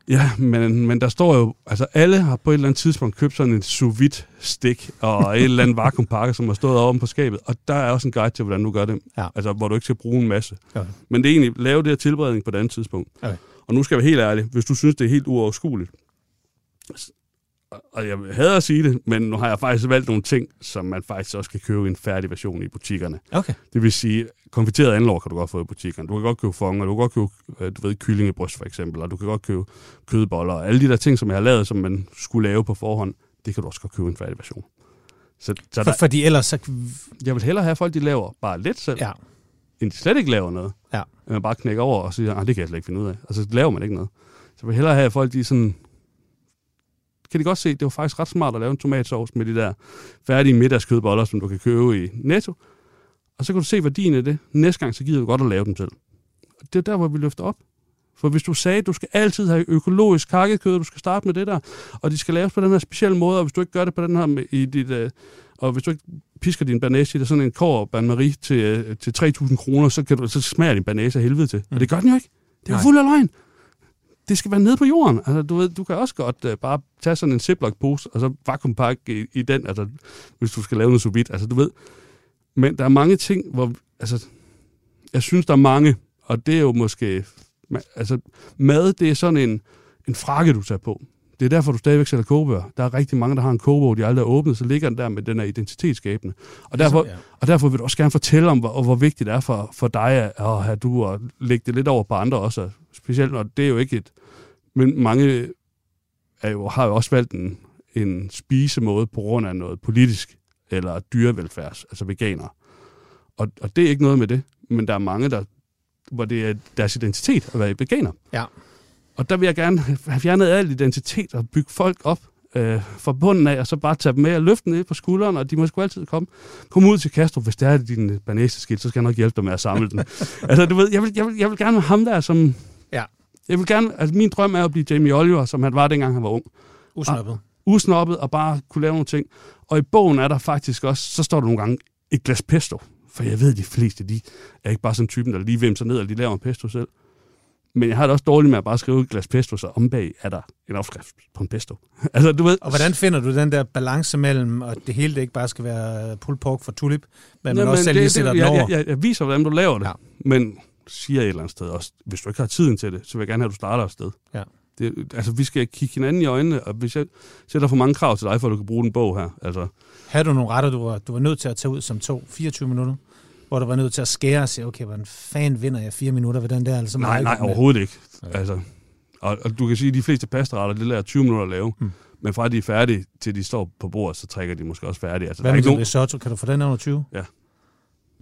Ja, men, men der står jo, altså alle har på et eller andet tidspunkt købt sådan en sous vide stik og et eller andet vakuumpakke, som har stået oven på skabet, og der er også en guide til, hvordan du gør det, ja. altså hvor du ikke skal bruge en masse. Okay. Men det er egentlig, lave det her tilberedning på et andet tidspunkt. Okay. Og nu skal jeg være helt ærlig, hvis du synes, det er helt uoverskueligt, og jeg havde at sige det, men nu har jeg faktisk valgt nogle ting, som man faktisk også kan købe i en færdig version i butikkerne. Okay. Det vil sige, konfiteret anlår kan du godt få i butikkerne. Du kan godt købe fonger, du kan godt købe, øh, du ved, kyllingebryst for eksempel, og du kan godt købe kødboller, og alle de der ting, som jeg har lavet, som man skulle lave på forhånd, det kan du også godt købe i en færdig version. Så, så For, der, fordi ellers så... Jeg vil hellere have folk, de laver bare lidt selv, ja. end de slet ikke laver noget. Ja. Man bare knækker over og siger, ah, det kan jeg slet ikke finde ud af. Og så laver man ikke noget. Så jeg vil hellere have, folk de sådan kan de godt se, det var faktisk ret smart at lave en tomatsauce med de der færdige middagskødboller, som du kan købe i Netto. Og så kan du se værdien af det. Næste gang, så gider du godt at lave dem selv. Det er der, hvor vi løfter op. For hvis du sagde, at du skal altid have økologisk kakkekød, du skal starte med det der, og de skal laves på den her specielle måde, og hvis du ikke gør det på den her med, i dit, uh, og hvis du ikke pisker din banase i sådan en kår bain til, uh, til 3.000 kroner, så, kan du, så smager din banase af helvede til. Mm. Og det gør den jo ikke. Det er jo fuld af løgn det skal være nede på jorden. Altså, du, ved, du kan også godt uh, bare tage sådan en Ziploc-pose, og så vakuumpakke i, i den, altså, hvis du skal lave noget subit. Altså, du ved. Men der er mange ting, hvor... Altså, jeg synes, der er mange, og det er jo måske... Altså, mad, det er sådan en, en frakke, du tager på. Det er derfor, du stadigvæk sælger kogebøger. Der er rigtig mange, der har en kogebog, de aldrig har åbnet, så ligger den der med den her identitetsskabende. Og derfor, ja. og derfor vil du også gerne fortælle om, hvor, hvor vigtigt det er for, for dig at, at have du og lægge det lidt over på andre også. Specielt når det er jo ikke et... Men mange er jo, har jo også valgt en, en spisemåde på grund af noget politisk eller dyrevelfærds, altså veganer. Og, og det er ikke noget med det, men der er mange, der, hvor det er deres identitet at være veganer. Ja. Og der vil jeg gerne have fjernet al identitet og bygge folk op øh, fra bunden af, og så bare tage dem med og løfte ned på skulderen, og de må sgu altid komme, komme ud til Castro, hvis det er din banæseskilt, så skal jeg nok hjælpe dig med at samle den. altså, du ved, jeg vil, jeg, vil, jeg vil gerne have ham der, som... Ja. Jeg vil gerne, altså min drøm er at blive Jamie Oliver, som han var dengang han var ung. Usnoppet. Og, usnoppet, og bare kunne lave nogle ting. Og i bogen er der faktisk også, så står der nogle gange et glas pesto. For jeg ved, at de fleste, de er ikke bare sådan typen, der lige vimser ned, og de laver en pesto selv. Men jeg har det også dårligt med at bare skrive et glas pesto, så ombag er der en opskrift på en pesto. altså, du ved... Og hvordan finder du den der balance mellem, at det hele det ikke bare skal være pulled pork for tulip, men Nå, man også selv lige sætter den jeg, over? Jeg, jeg, jeg, viser, hvordan du laver det, ja. men siger et eller andet sted også, hvis du ikke har tiden til det, så vil jeg gerne have, at du starter et sted. Ja. Det, altså, vi skal kigge hinanden i øjnene, og hvis jeg sætter for mange krav til dig, for at du kan bruge den bog her. Altså. Har du nogle retter, du var, du var nødt til at tage ud som to 24 minutter? hvor du var nødt til at skære og sige, okay, hvordan fan vinder jeg fire minutter ved den der? Altså, nej, nej, overhovedet ikke. Altså, og, og, du kan sige, at de fleste pastaretter, det lader 20 minutter at lave. Hmm. Men fra de er færdige, til de står på bordet, så trækker de måske også færdige. Altså, Hvad med nogen... risotto? Kan du få den under 20? Ja.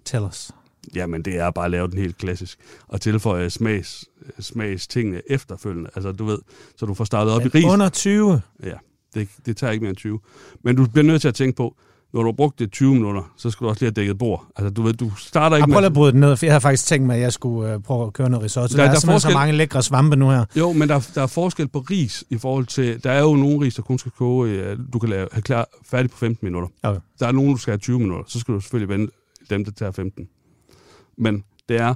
Tell us. Jamen, det er bare at lave den helt klassisk. Og tilføje smags, smags tingene efterfølgende. Altså, du ved, så du får startet op Men i ris. under 20? Ja, det, det tager ikke mere end 20. Men du bliver nødt til at tænke på, når du har brugt det 20 minutter, så skal du også lige have dækket bord. Altså, du ved, du starter ikke med... Prøv at bryde den ned, for jeg har faktisk tænkt mig, at jeg skulle uh, prøve at køre noget risotto. Der, der, der er, er forskel... så mange lækre svampe nu her. Jo, men der, der er forskel på ris i forhold til... Der er jo nogle ris, der kun skal koge, uh, du kan lave, have klar, færdig på 15 minutter. Okay. Der er nogle, du skal have 20 minutter. Så skal du selvfølgelig vente dem, der tager 15. Men det er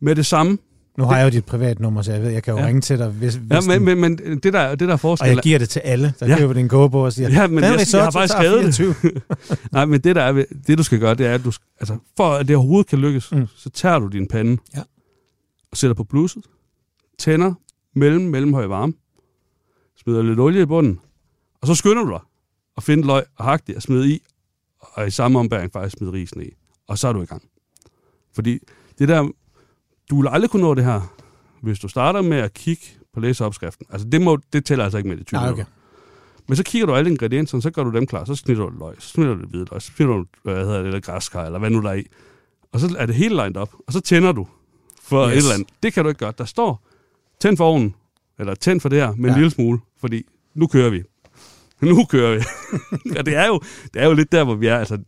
med det samme, nu har jeg jo dit privatnummer, så jeg ved, jeg kan jo ja. ringe til dig. Hvis, hvis ja, men, men, men det, der, det der er forskel... Og jeg giver det til alle, der ja. køber din kogebog og siger, ja, men jeg, jeg, har faktisk skrevet det. Nej, men det, der er, det du skal gøre, det er, at du, altså, for at det overhovedet kan lykkes, mm. så tager du din pande ja. og sætter på blusset, tænder mellem mellemhøj varme, smider lidt olie i bunden, og så skynder du dig at finde løg og hakke det og smide i, og i samme ombæring faktisk smide risen i. Og så er du i gang. Fordi det der, du vil aldrig kunne nå det her, hvis du starter med at kigge på læseopskriften. Altså det, må, det tæller altså ikke med det 20 Nej, okay. Men så kigger du alle ingredienserne, så gør du dem klar. Så snitter du løg, så snitter du hvidløg, så snitter du, hvad hedder det, eller græskar, eller hvad nu der er i. Og så er det helt lined op, og så tænder du for yes. et eller andet. Det kan du ikke gøre. Der står, tænd for ovnen, eller tænd for det her, med Ja. en lille smule, fordi nu kører vi. Nu kører vi. og det er, jo, det er jo lidt der, hvor vi er. Altså,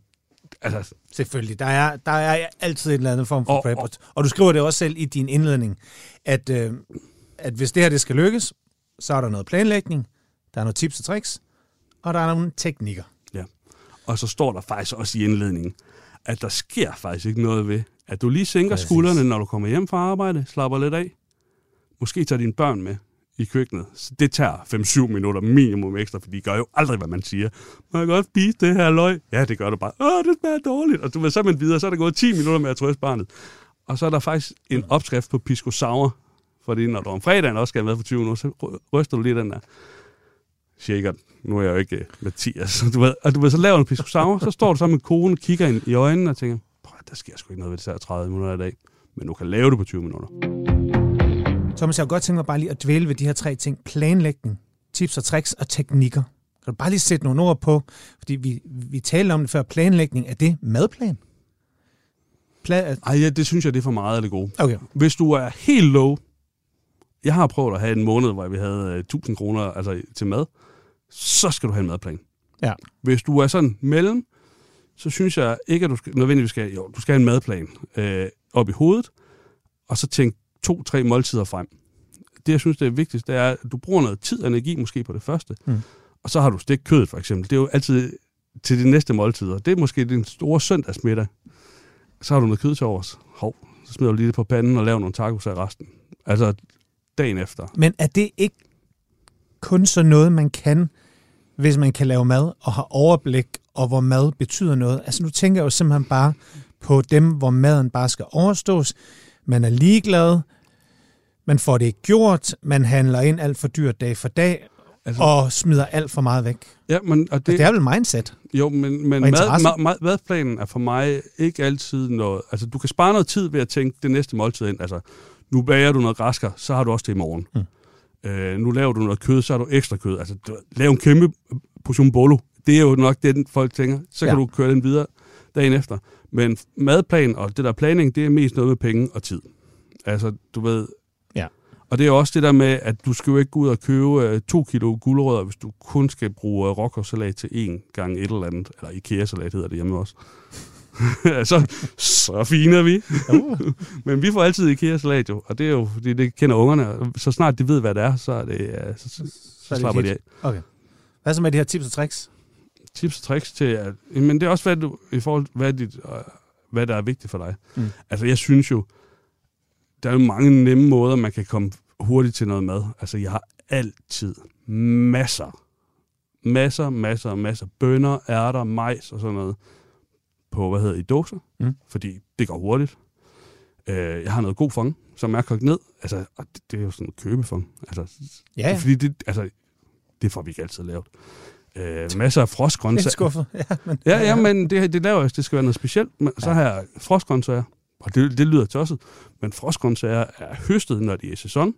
altså Selvfølgelig. Der er, der er altid en eller anden form for Og- prep. og- Og du skriver det også selv i din indledning, at, øh, at hvis det her det skal lykkes, så er der noget planlægning, der er nogle tips og tricks, og der er nogle teknikker. Og så står der faktisk også i indledningen, at der sker faktisk ikke noget ved, at du lige sænker. Præcis. skuldrene, når du kommer hjem fra arbejde, slapper lidt af. Måske tager dine børn med i køkkenet. Så det tager 5-7 minutter minimum ekstra, for de gør jo aldrig, hvad man siger. Må jeg godt spise det her løg? Ja, det gør du bare. Åh, det smager dårligt. Og du ved, så er man videre, så er der gået 10 minutter med at trøste barnet. Og så er der faktisk en opskrift på pisco sour, fordi når du om fredagen også skal have med for 20 minutter, så ryster du lige den der shaker. Nu er jeg jo ikke øh, Mathias. Du ved, og du ved, så laver en pisco sour, så står du sammen med konen, kigger ind i øjnene og tænker, der sker sgu ikke noget ved det her 30 minutter i dag. Men du kan lave det på 20 minutter. Thomas, jeg kunne godt tænke mig bare lige at dvæle ved de her tre ting. Planlægning, tips og tricks og teknikker. Kan du bare lige sætte nogle ord på? Fordi vi, vi talte om det før. Planlægning, er det madplan? Pla- Ej, ja, det synes jeg, det er for meget af det gode. okay. Hvis du er helt low, jeg har prøvet at have en måned, hvor vi havde øh, 1000 kroner altså, til mad, så skal du have en madplan. Ja. Hvis du er sådan mellem, så synes jeg ikke, at du skal, nødvendigvis skal, jo, du skal have en madplan øh, op i hovedet, og så tænk to-tre måltider frem. Det, jeg synes, det er vigtigst, det er, at du bruger noget tid og energi måske på det første, Mm. og så har du stegt kødet for eksempel. Det er jo altid til de næste måltider. Det er måske din store søndagsmiddag. Så har du noget kød til overs. Hov, så smider du lige det på panden og laver nogle tacos af resten. Altså dagen efter. Men er det ikke kun så noget, man kan, hvis man kan lave mad og har overblik, og hvor mad betyder noget? Altså nu tænker jeg jo simpelthen bare på dem, hvor maden bare skal overstås. Man er ligeglad, man får det ikke gjort, man handler ind alt for dyrt dag for dag, Altså, og smider alt for meget væk. ja, men, og Det, det, det er vel mindset? Jo, men, men mad, mad, mad, madplanen er for mig ikke altid noget... Altså, du kan spare noget tid ved at tænke det næste måltid ind. Altså, nu bager du noget græsker, så har du også det i morgen. Mm. Øh, nu laver du noget kød, så har du ekstra kød. Altså, du, lav en kæmpe portion bolo. Det er jo nok det, folk tænker. Så kan Ja. du køre den videre dagen efter. Men madplan og det der planning, det er mest noget med penge og tid. Altså, du ved... Ja. Og det er også det der med, at du skal jo ikke gå ud og købe øh, to kilo gulerødder, hvis du kun skal bruge øh, rockersalat til én gang et eller andet. Eller Ikea-salat hedder det hjemme også. så, så fine er vi. Uh, Men vi får altid Ikea-salat jo, og det er jo, fordi det kender ungerne. Så snart de ved, hvad det er, så, er det, ja, så, så, så, så det slapper de hit. af. okay. Hvad så med de her tips og tricks? Tips og tricks til, at, men det er også, hvad, du, i forhold til, hvad, dit, øh, hvad der er vigtigt for dig. Mm. Altså, jeg synes jo, der er jo mange nemme måder, man kan komme hurtigt til noget mad. Altså, jeg har altid masser, masser, masser, masser bønner, ærter, majs og sådan noget på, hvad hedder i dåser, Mm. fordi det går hurtigt. Øh, jeg har noget god fong, som er kogt ned. Altså, og det, det er jo sådan en købefong. Altså, ja. fordi det, altså, det får vi ikke altid lavet. Øh, masser af Lidt frostgrøntsager. skuffet. Ja, men, Ja, ja, men det, det laver jeg, det skal være noget specielt. Men så Ja. har jeg frostgrøntsager, og det, det lyder tosset, men frostgrøntsager er høstet, når de er i sæson,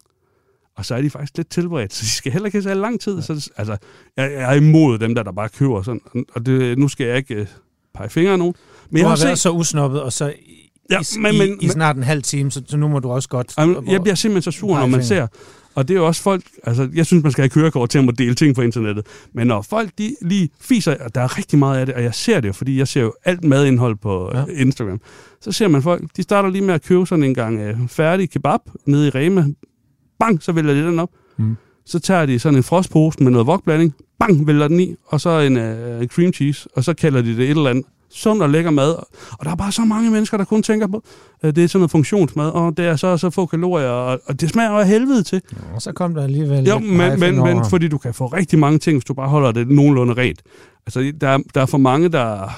og så er de faktisk lidt tilberedt, så de skal heller ikke have så lang tid. Så, det- altså, jeg, jeg er imod dem, der, der bare køber sådan, og det, nu skal jeg ikke øh, pege fingre af nogen. Men du jeg har har været set, så usnoppet, og så i, Ja, men- i, men- i snart en halv time, så, så nu må du også godt... Jamen, jeg bliver simpelthen så sur, når man ser, og det er jo også folk, altså jeg synes, man skal have kørekort til at må dele ting på internettet, men når folk de lige fiser, og der er rigtig meget af det, og jeg ser det fordi jeg ser jo alt madindhold på Ja. ja. Instagram, så ser man folk, de starter lige med at købe sådan en gang øh, færdig kebab nede i Rema, bang, så vælger de den op, Mm. så tager de sådan en frostpose med noget wokblanding, bang, vælger den i, og så en øh, cream cheese, og så kalder de det et eller andet sund og lækker mad. Og der er bare så mange mennesker, der kun tænker på, at det er sådan noget funktionsmad, og det er så så få kalorier, og, og det smager jo af helvede til. Og så kom der alligevel... Jo, men, men, men fordi du kan få rigtig mange ting, hvis du bare holder det nogenlunde rent. Altså, der, er- der er for mange, der,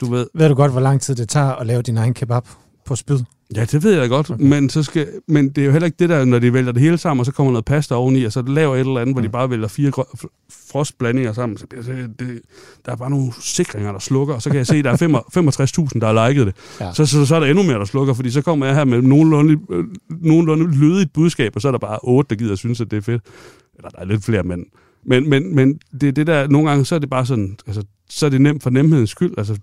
du ved, Ved du godt, hvor lang tid det tager at lave din egen kebab? På spyd. Ja, det ved jeg godt, okay. men, så skal, men det er jo heller ikke det der, når de vælter det hele sammen, og så kommer noget pasta oveni, og så laver et eller andet, hvor de bare vælter fire frostblandinger sammen. Så det, det, der er bare nogle sikringer, der slukker, og så kan jeg se, at der er fem- 65.000, der har liket det. Ja. Så, så, så er der endnu mere, der slukker, fordi så kommer jeg her med nogenlunde, øh, nogenlunde lydigt budskab, og så er der bare otte, der gider at synes, at det er fedt. Eller der er lidt flere, men, men, men, men det er det der, nogle gange, så er det bare sådan, altså, så er det nemt for nemhedens skyld, altså,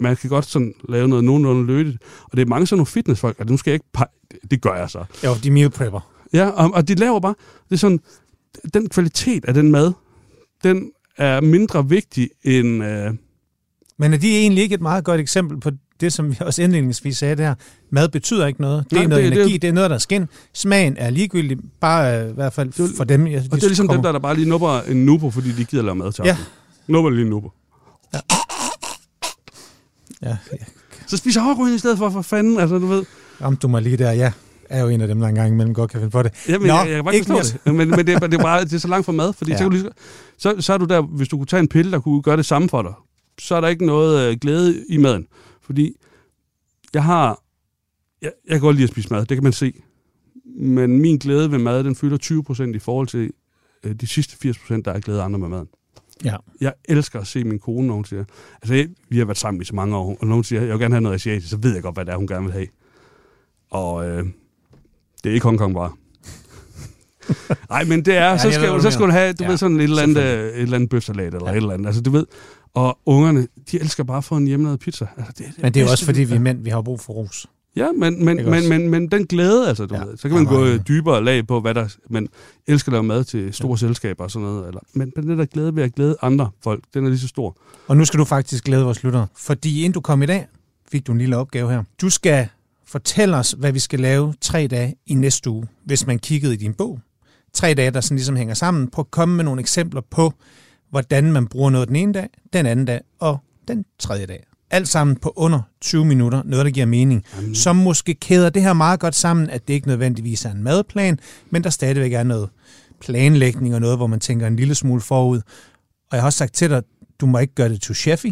man kan godt sådan lave noget nogenlunde lødigt. Og det er mange sådan nogle fitnessfolk, og nu skal jeg ikke pege, det, gør jeg så. Jo, de meal prepper. Ja, og, og de laver bare, det er sådan, den kvalitet af den mad, den er mindre vigtig end, øh, Men er de egentlig ikke et meget godt eksempel på det, som vi også indledningsvis sagde der? Mad betyder ikke noget. Det er Nej, noget det- energi, det- det er noget, der skin. Smagen er ligegyldig, bare øh, i hvert fald Det er- for dem. Jeg, og det er ligesom dem, der, der bare lige nupper en nubo, fordi de gider lave mad til Ja. Nupper lige en nubo. Ja, Så spiser havregryn i stedet for, for fanden, altså du ved. ramte du mig lige der. Ja, er jo en af dem, der engang imellem godt kan finde på det. Jamen, Nå, jeg, jeg kan bare ikke forstå det. Men, men det, er, det, er bare, det er så langt fra mad, fordi ja. Ja. så, lige, så, så er du der, hvis du kunne tage en pille, der kunne gøre det samme for dig, så er der ikke noget øh, glæde i maden. Fordi jeg har, jeg, jeg kan godt lide at spise mad, det kan man se. Men min glæde ved mad, den fylder 20% i forhold til øh, de sidste 80%, der er glæde andre med maden. Ja. Jeg elsker at se min kone, når hun siger, altså jeg, vi har været sammen i så mange år, og når hun siger, jeg vil gerne have noget asiatisk, så ved jeg godt, hvad det er, hun gerne vil have. Og øh, det er ikke Hong Kong bare. Nej, men det er, Ja, så, skal, ved, så skal du have, du Ja, ved, sådan et eller andet, øh, et eller andet bøfsalat, eller Ja. et eller andet. Altså, du ved, og ungerne, de elsker bare at få en hjemmelavet pizza. Altså, det, Men det er jo bedste, også, fordi vi er mænd, vi har brug for ros. Ja, men, men, men, men, men den glæde, altså, du Ja. ja. ved, så kan man Ja, gå enig. dybere lag på, hvad der, men elsker at lave mad til store ja. selskaber og sådan noget. Eller, men, men den der glæde ved at glæde andre folk, den er lige så stor. Og nu skal du faktisk glæde vores lyttere, fordi inden du kom i dag, fik du en lille opgave her. Du skal fortælle os, hvad vi skal lave tre dage i næste uge, hvis man kiggede i din bog. Tre dage, der sådan ligesom hænger sammen. Prøv at komme med nogle eksempler på, hvordan man bruger noget den ene dag, den anden dag og den tredje dag. Alt sammen på under 20 minutter, noget der giver mening. Jamen. Som måske kæder det her meget godt sammen, at det ikke nødvendigvis er en madplan, men der stadigvæk er noget planlægning og noget, hvor man tænker en lille smule forud. Og jeg har også sagt til dig, du må ikke gøre det too chefy.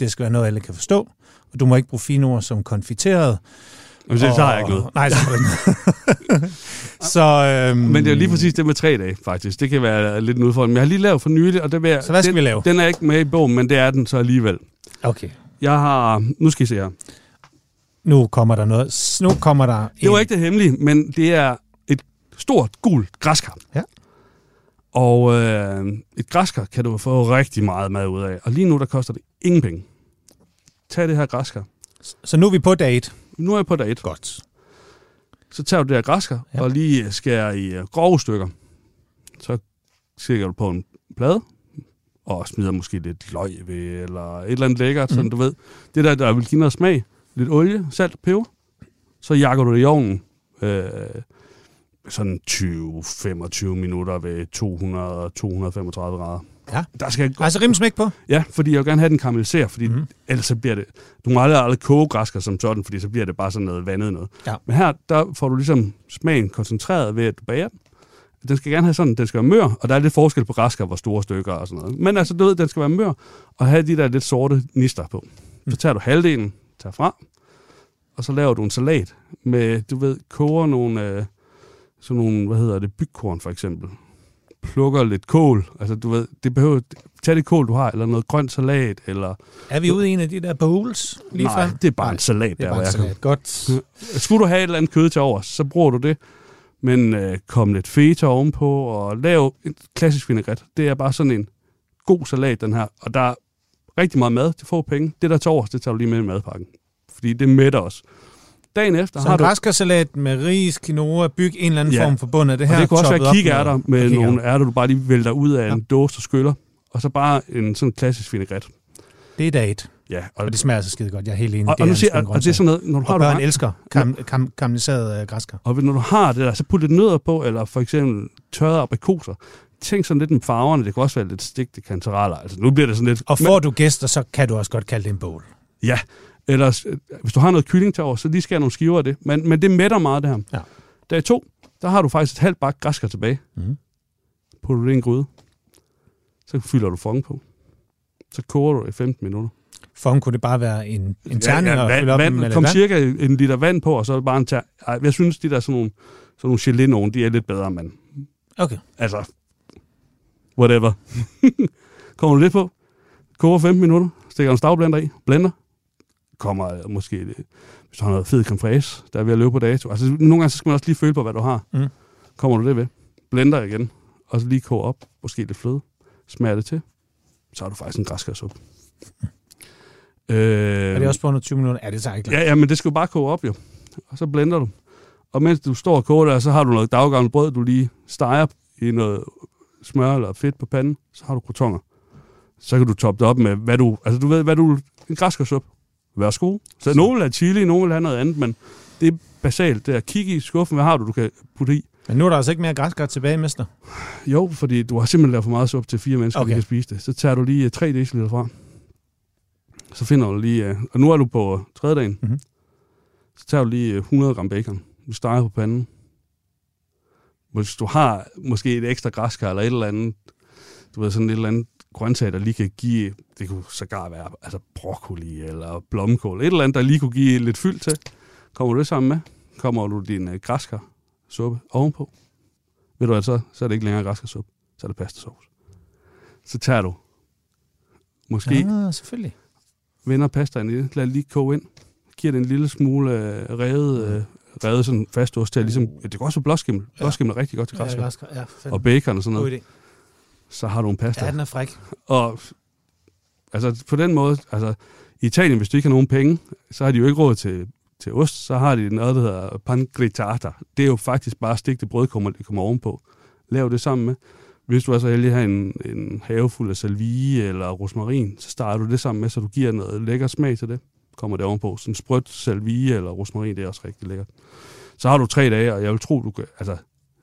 Det skal være noget, alle kan forstå. Og du må ikke bruge fine ord som konfiteret. Men det, så har jeg ikke noget. Nej, så Så, øhm, Men det er jo lige præcis det med tre dage, faktisk. Det kan være lidt en udfordring. Men jeg har lige lavet for nylig, og det vil jeg, Så hvad skal den, vi lave? Den er ikke med i bogen, men det er den så alligevel. Okay. Jeg har... Nu skal I se her. Nu kommer der noget. Nu kommer der Det var en- ikke det hemmelige, men det er et stort, gult græskar. Ja. Og øh, et græskar kan du få rigtig meget mad ud af. Og lige nu, der koster det ingen penge. Tag det her græskar. Så nu er vi på date. Nu er jeg på dag et. Godt. Så tager du det her græskar Ja. ja. og lige skærer i øh, grove stykker. Så stikker du på en plade, og smider måske lidt løg ved, eller et eller andet lækkert, mm. sådan du ved. Det der, der vil give noget smag. Lidt olie, salt, peber. Så jakker du det i ovnen. Øh, sådan 20-25 minutter ved 200-235 grader. Ja. Der skal, Altså rim smæk på. ja, fordi jeg vil gerne have den karamelliserer, fordi Mhm. mm. ellers så bliver det... Du må aldrig, aldrig koge græsker som sådan, fordi så bliver det bare sådan noget vandet noget. Ja. Men her, der får du ligesom smagen koncentreret ved, at du bager den. Den skal gerne have sådan, den skal være mør, og der er lidt forskel på græsker, hvor store stykker og sådan noget. Men altså, du ved, den skal være mør, og have de der lidt sorte nister på. Så tager du halvdelen, tager fra, og så laver du en salat med, du ved, koger nogle, øh, sådan nogle, hvad hedder det, bygkorn for eksempel. Plukker lidt kål, altså du ved, det behøver, tag det kål, du har, eller noget grønt salat, eller... Er vi ude i en af de der bowls lige Nej, frem? det er bare Nej, en salat, Det der, er hvor bare en salat. Godt. Skulle du have et eller andet kød til over, så bruger du det. Men øh, kom lidt feta ovenpå, og lav en klassisk vinaigrette. Det er bare sådan en god salat, den her. Og der er rigtig meget mad til få penge. Det der til overs, det tager du lige med i madpakken. Fordi det mætter os. Dagen efter Så har du... græskarsalat med ris, quinoa, byg en eller anden Ja. form for bund af det her. og det kunne også være kikærter med kikærter. nogle ærter, du bare lige vælter ud af Ja. en dåse og skyller. Og så bare en sådan klassisk vinaigrette. Det er date. Ja, og, Og det smager så skide godt. Jeg er helt enig. og, og, nu siger, og, og det er sådan noget, når du har og du børn har- elsker kam, kam, karamelliseret øh, græskar. Og når du har det der, så put lidt nødder på, eller for eksempel tørrede aprikoser. Tænk sådan lidt med farverne. Det kan også være lidt stigte kantereller. Altså, nu bliver det sådan lidt... Og får du gæster, så kan du også godt kalde det en bowl. Ja, ellers, øh, hvis du har noget kylling til over, så lige skær nogle skiver af det. Men, men det mætter meget, det her. Ja. Dag to, der har du faktisk et halvt bakke græskar tilbage. Mhm. Putter du det i en gryde. Så fylder du fong på. Så koger du det i 15 minutter. For ham kunne det bare være en, en terning ja, ja, at fylde op vand, med kom vand. cirka en liter vand på, og så bare en ter... Ej, jeg synes, de der sådan nogle, sådan nogle gelé nogen, de er lidt bedre, men Okay. altså, whatever. Kommer du lidt på, koger 15 minutter, stikker en stavblender i, blender, kommer øh, måske, øh, hvis du har noget fed creme der er ved at løbe på dato. Altså, nogle gange så skal man også lige føle på, hvad du har. Mm. Kommer du det ved, blender igen, og så lige koger op, måske lidt fløde, smager det til, så har du faktisk en græskarsuppe. Øh, Er det også på under 20 minutter? Ja, det tager ikke. Ja, ja, men det skal jo bare koge op, jo. Og så blender du. Og mens du står og koger der, så har du noget daggammelt brød, du lige steger i noget smør eller fedt på panden. Så har du crotonger. Så kan du toppe det op med, hvad du... Altså, du ved, hvad du... En græskarsuppe. Værsgo. Så nogle vil have chili, nogle vil have noget andet, men det er basalt. Det er at kigge i skuffen, hvad har du, du kan putte i. Men nu er der altså ikke mere græskar tilbage, mester. Jo, fordi du har simpelthen lavet for meget suppe til fire mennesker, okay. Der kan spise det. Så tager du lige øh, 3 dl fra. Så finder du lige... øh, Og nu er du på tredje dagen. Mhm. Så tager du lige øh, 100 gram bacon. Du steger på panden. Hvis du har måske et ekstra græskar eller et eller andet, du ved, sådan et eller andet grøntsag, der lige kan give, det kunne sågar være altså broccoli eller blomkål, et eller andet, der lige kunne give lidt fyld til. Kommer du det sammen med, kommer du din øh, græskar suppe ovenpå. Ved du hvad, så, så er det ikke længere græskarsuppe, så er det pastasauce. Så tager du måske ja. Ah, selvfølgelig. Vender pastaen i det, lad det lige koge ind, giver det en lille smule øh, revet, øh, revet sådan fast ost til, ligesom, det kan også være blåskimmel. Blåskimmel er rigtig godt til Ja, græskar. græskar. Ja, fandme. Og bacon og sådan God noget. idé. Så har du en pasta. Ja, den er fræk. Og altså på den måde, altså i Italien, hvis du ikke har nogen penge, så har de jo ikke råd til, til ost, så har de noget, der hedder pancretata. Det er jo faktisk bare stigte brødkummer, de kommer ovenpå. Lav det sammen med. Hvis du er så heldig at have en, en have fuld af salvie eller rosmarin, så starter du det sammen med, så du giver noget lækker smag til det. Kommer det ovenpå. Sådan sprødt salvie eller rosmarin, det er også rigtig lækkert. Så har du tre dage, og jeg vil tro, du kan, altså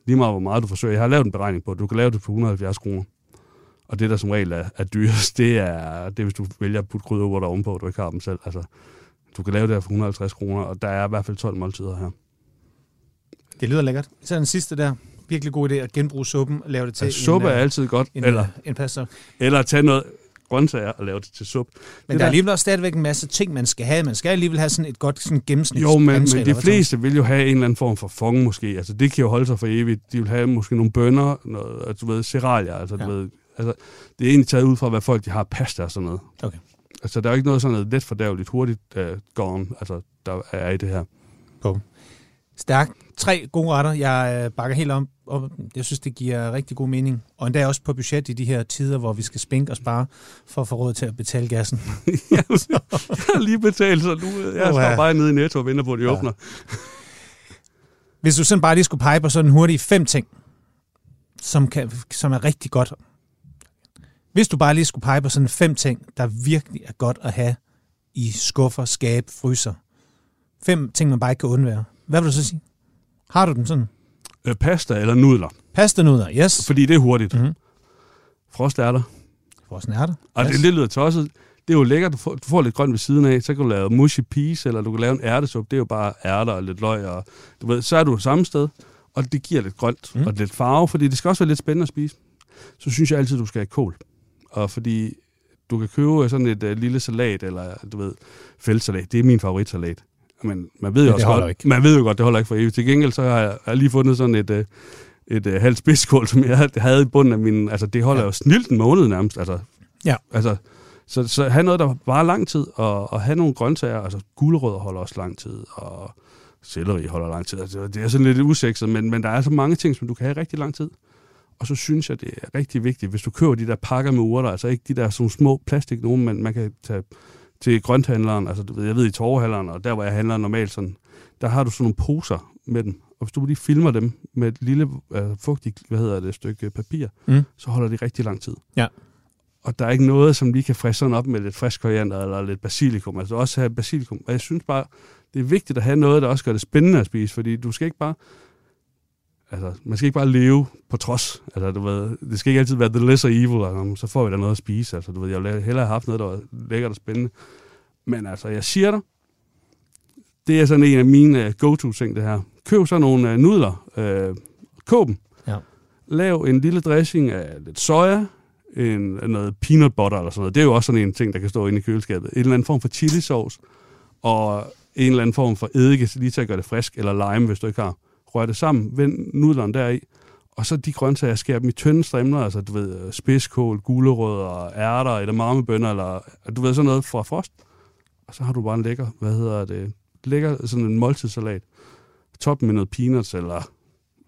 lige meget hvor meget du forsøger. Jeg har lavet en beregning på, at du kan lave det for 170 kroner. Og det, der som regel er, er dyrest, det er, det er, hvis du vælger at putte krydderurter ovenpå, og du ikke har dem selv. Altså, du kan lave det her for 150 kroner, og der er i hvert fald 12 måltider her. Det lyder lækkert. Så den sidste der. Virkelig god idé at genbruge suppen og lave det til Altså, suppe en, er øh, altid godt, en, eller, øh, en pasta. eller tage noget grøntsager og lave det til suppe. Men Det der er alligevel også stadigvæk en masse ting, man skal have. Man skal alligevel have sådan et godt sådan gennemsnit. Jo, men, men de fleste vil jo have en eller anden form for fong måske. Altså, det kan jo holde sig for evigt. De vil have måske nogle bønner, noget, altså, du ved, cerealier. Altså, ja. Ja. du ved, altså, det er egentlig taget ud fra, hvad folk de har pasta og sådan noget. Okay. Altså, der er jo ikke noget sådan noget let fordærveligt hurtigt uh, gone, altså, der er i det her. Stærkt. Tre gode retter. Jeg øh, bakker helt om. Og jeg synes, det giver rigtig god mening. Og endda også på budget i de her tider, hvor vi skal spænke og spare for at få råd til at betale gassen. jeg har lige betalt, så nu jeg står bare nede i Netto og venter på, at de Ja. åbner. Hvis du sådan bare lige skulle pege på sådan hurtigt fem ting, som, kan, som er rigtig godt. Hvis du bare lige skulle pege på sådan fem ting, der virkelig er godt at have i skuffer, skab, fryser. Fem ting, man bare ikke kan undvære. Hvad vil du så sige? Har du dem sådan? Øh, pasta eller nudler, Pastanuder, yes. fordi det er hurtigt. Mhm. Frostærter. Vores nærter. Og yes. det, det lyder tosset. Det er jo lækkert, du får, du får lidt grønt ved siden af, så kan du lave mushy peas, eller du kan lave en ærtesuppe, det er jo bare ærter og lidt løg, og du ved, så er du samme sted, og det giver lidt grønt Mm. og lidt farve, fordi det skal også være lidt spændende at spise. Så synes jeg altid, du skal have kål. Og fordi du kan købe sådan et uh, lille salat, eller du ved, feltsalat, det er min favoritsalat. Men man ved jo det også godt, ikke. man ved jo godt, det holder ikke for evigt. Til gengæld så har jeg, jeg lige fundet sådan et, uh, et uh, halvt spidskål, som jeg havde- i bunden af min, altså det holder Ja. ja. jo snilt en måned nærmest, altså. Ja. Altså, så, så have noget, der varer lang tid, og, og have nogle grøntsager, altså gulerødder holder også lang tid, og selleri holder lang tid. Altså, det er sådan lidt usekset, men, men der er så mange ting, som du kan have rigtig lang tid. Og så synes jeg, det er rigtig vigtigt, hvis du køber de der pakker med urter, altså ikke de der sådan små plastik nogen, men man kan tage til grønthandleren, altså du ved, jeg ved i torvehandleren, og der hvor jeg handler normalt sådan, der har du sådan nogle poser med dem, og hvis du lige filmer dem med et lille øh, fugtigt, hvad hedder det, stykke papir, Mm. så holder de rigtig lang tid. Ja. Og der er ikke noget, som lige kan friske sådan op med lidt frisk koriander eller lidt basilikum. Altså også have basilikum. Og jeg synes bare, det er vigtigt at have noget, der også gør det spændende at spise, fordi du skal ikke bare... Altså, man skal ikke bare leve på trods. Altså, du ved, det skal ikke altid være the lesser evil, altså, så får vi da noget at spise. Altså, du ved, jeg ville hellere have haft noget, der var lækkert og spændende. Men altså, jeg siger dig, det er sådan en af mine uh, go-to-ting, det her. Køb så nogle uh, nudler. Uh, kåb dem. Ja. Lav en lille dressing af lidt soja, en, noget peanut butter eller sådan noget. Det er jo også sådan en ting, der kan stå inde i køleskabet. En eller anden form for chili sauce, og en eller anden form for eddike, lige til at gøre det frisk, eller lime, hvis du ikke har. Rør det sammen, vend nudlerne deri, og så de grøntsager, skærer dem i tynde strimler, altså du ved, spidskål, gulerødder, ærter, eller marmebønner, eller du ved, sådan noget fra frost. Og så har du bare en lækker, hvad hedder det, lækker sådan en måltidssalat. Toppen med noget peanuts, eller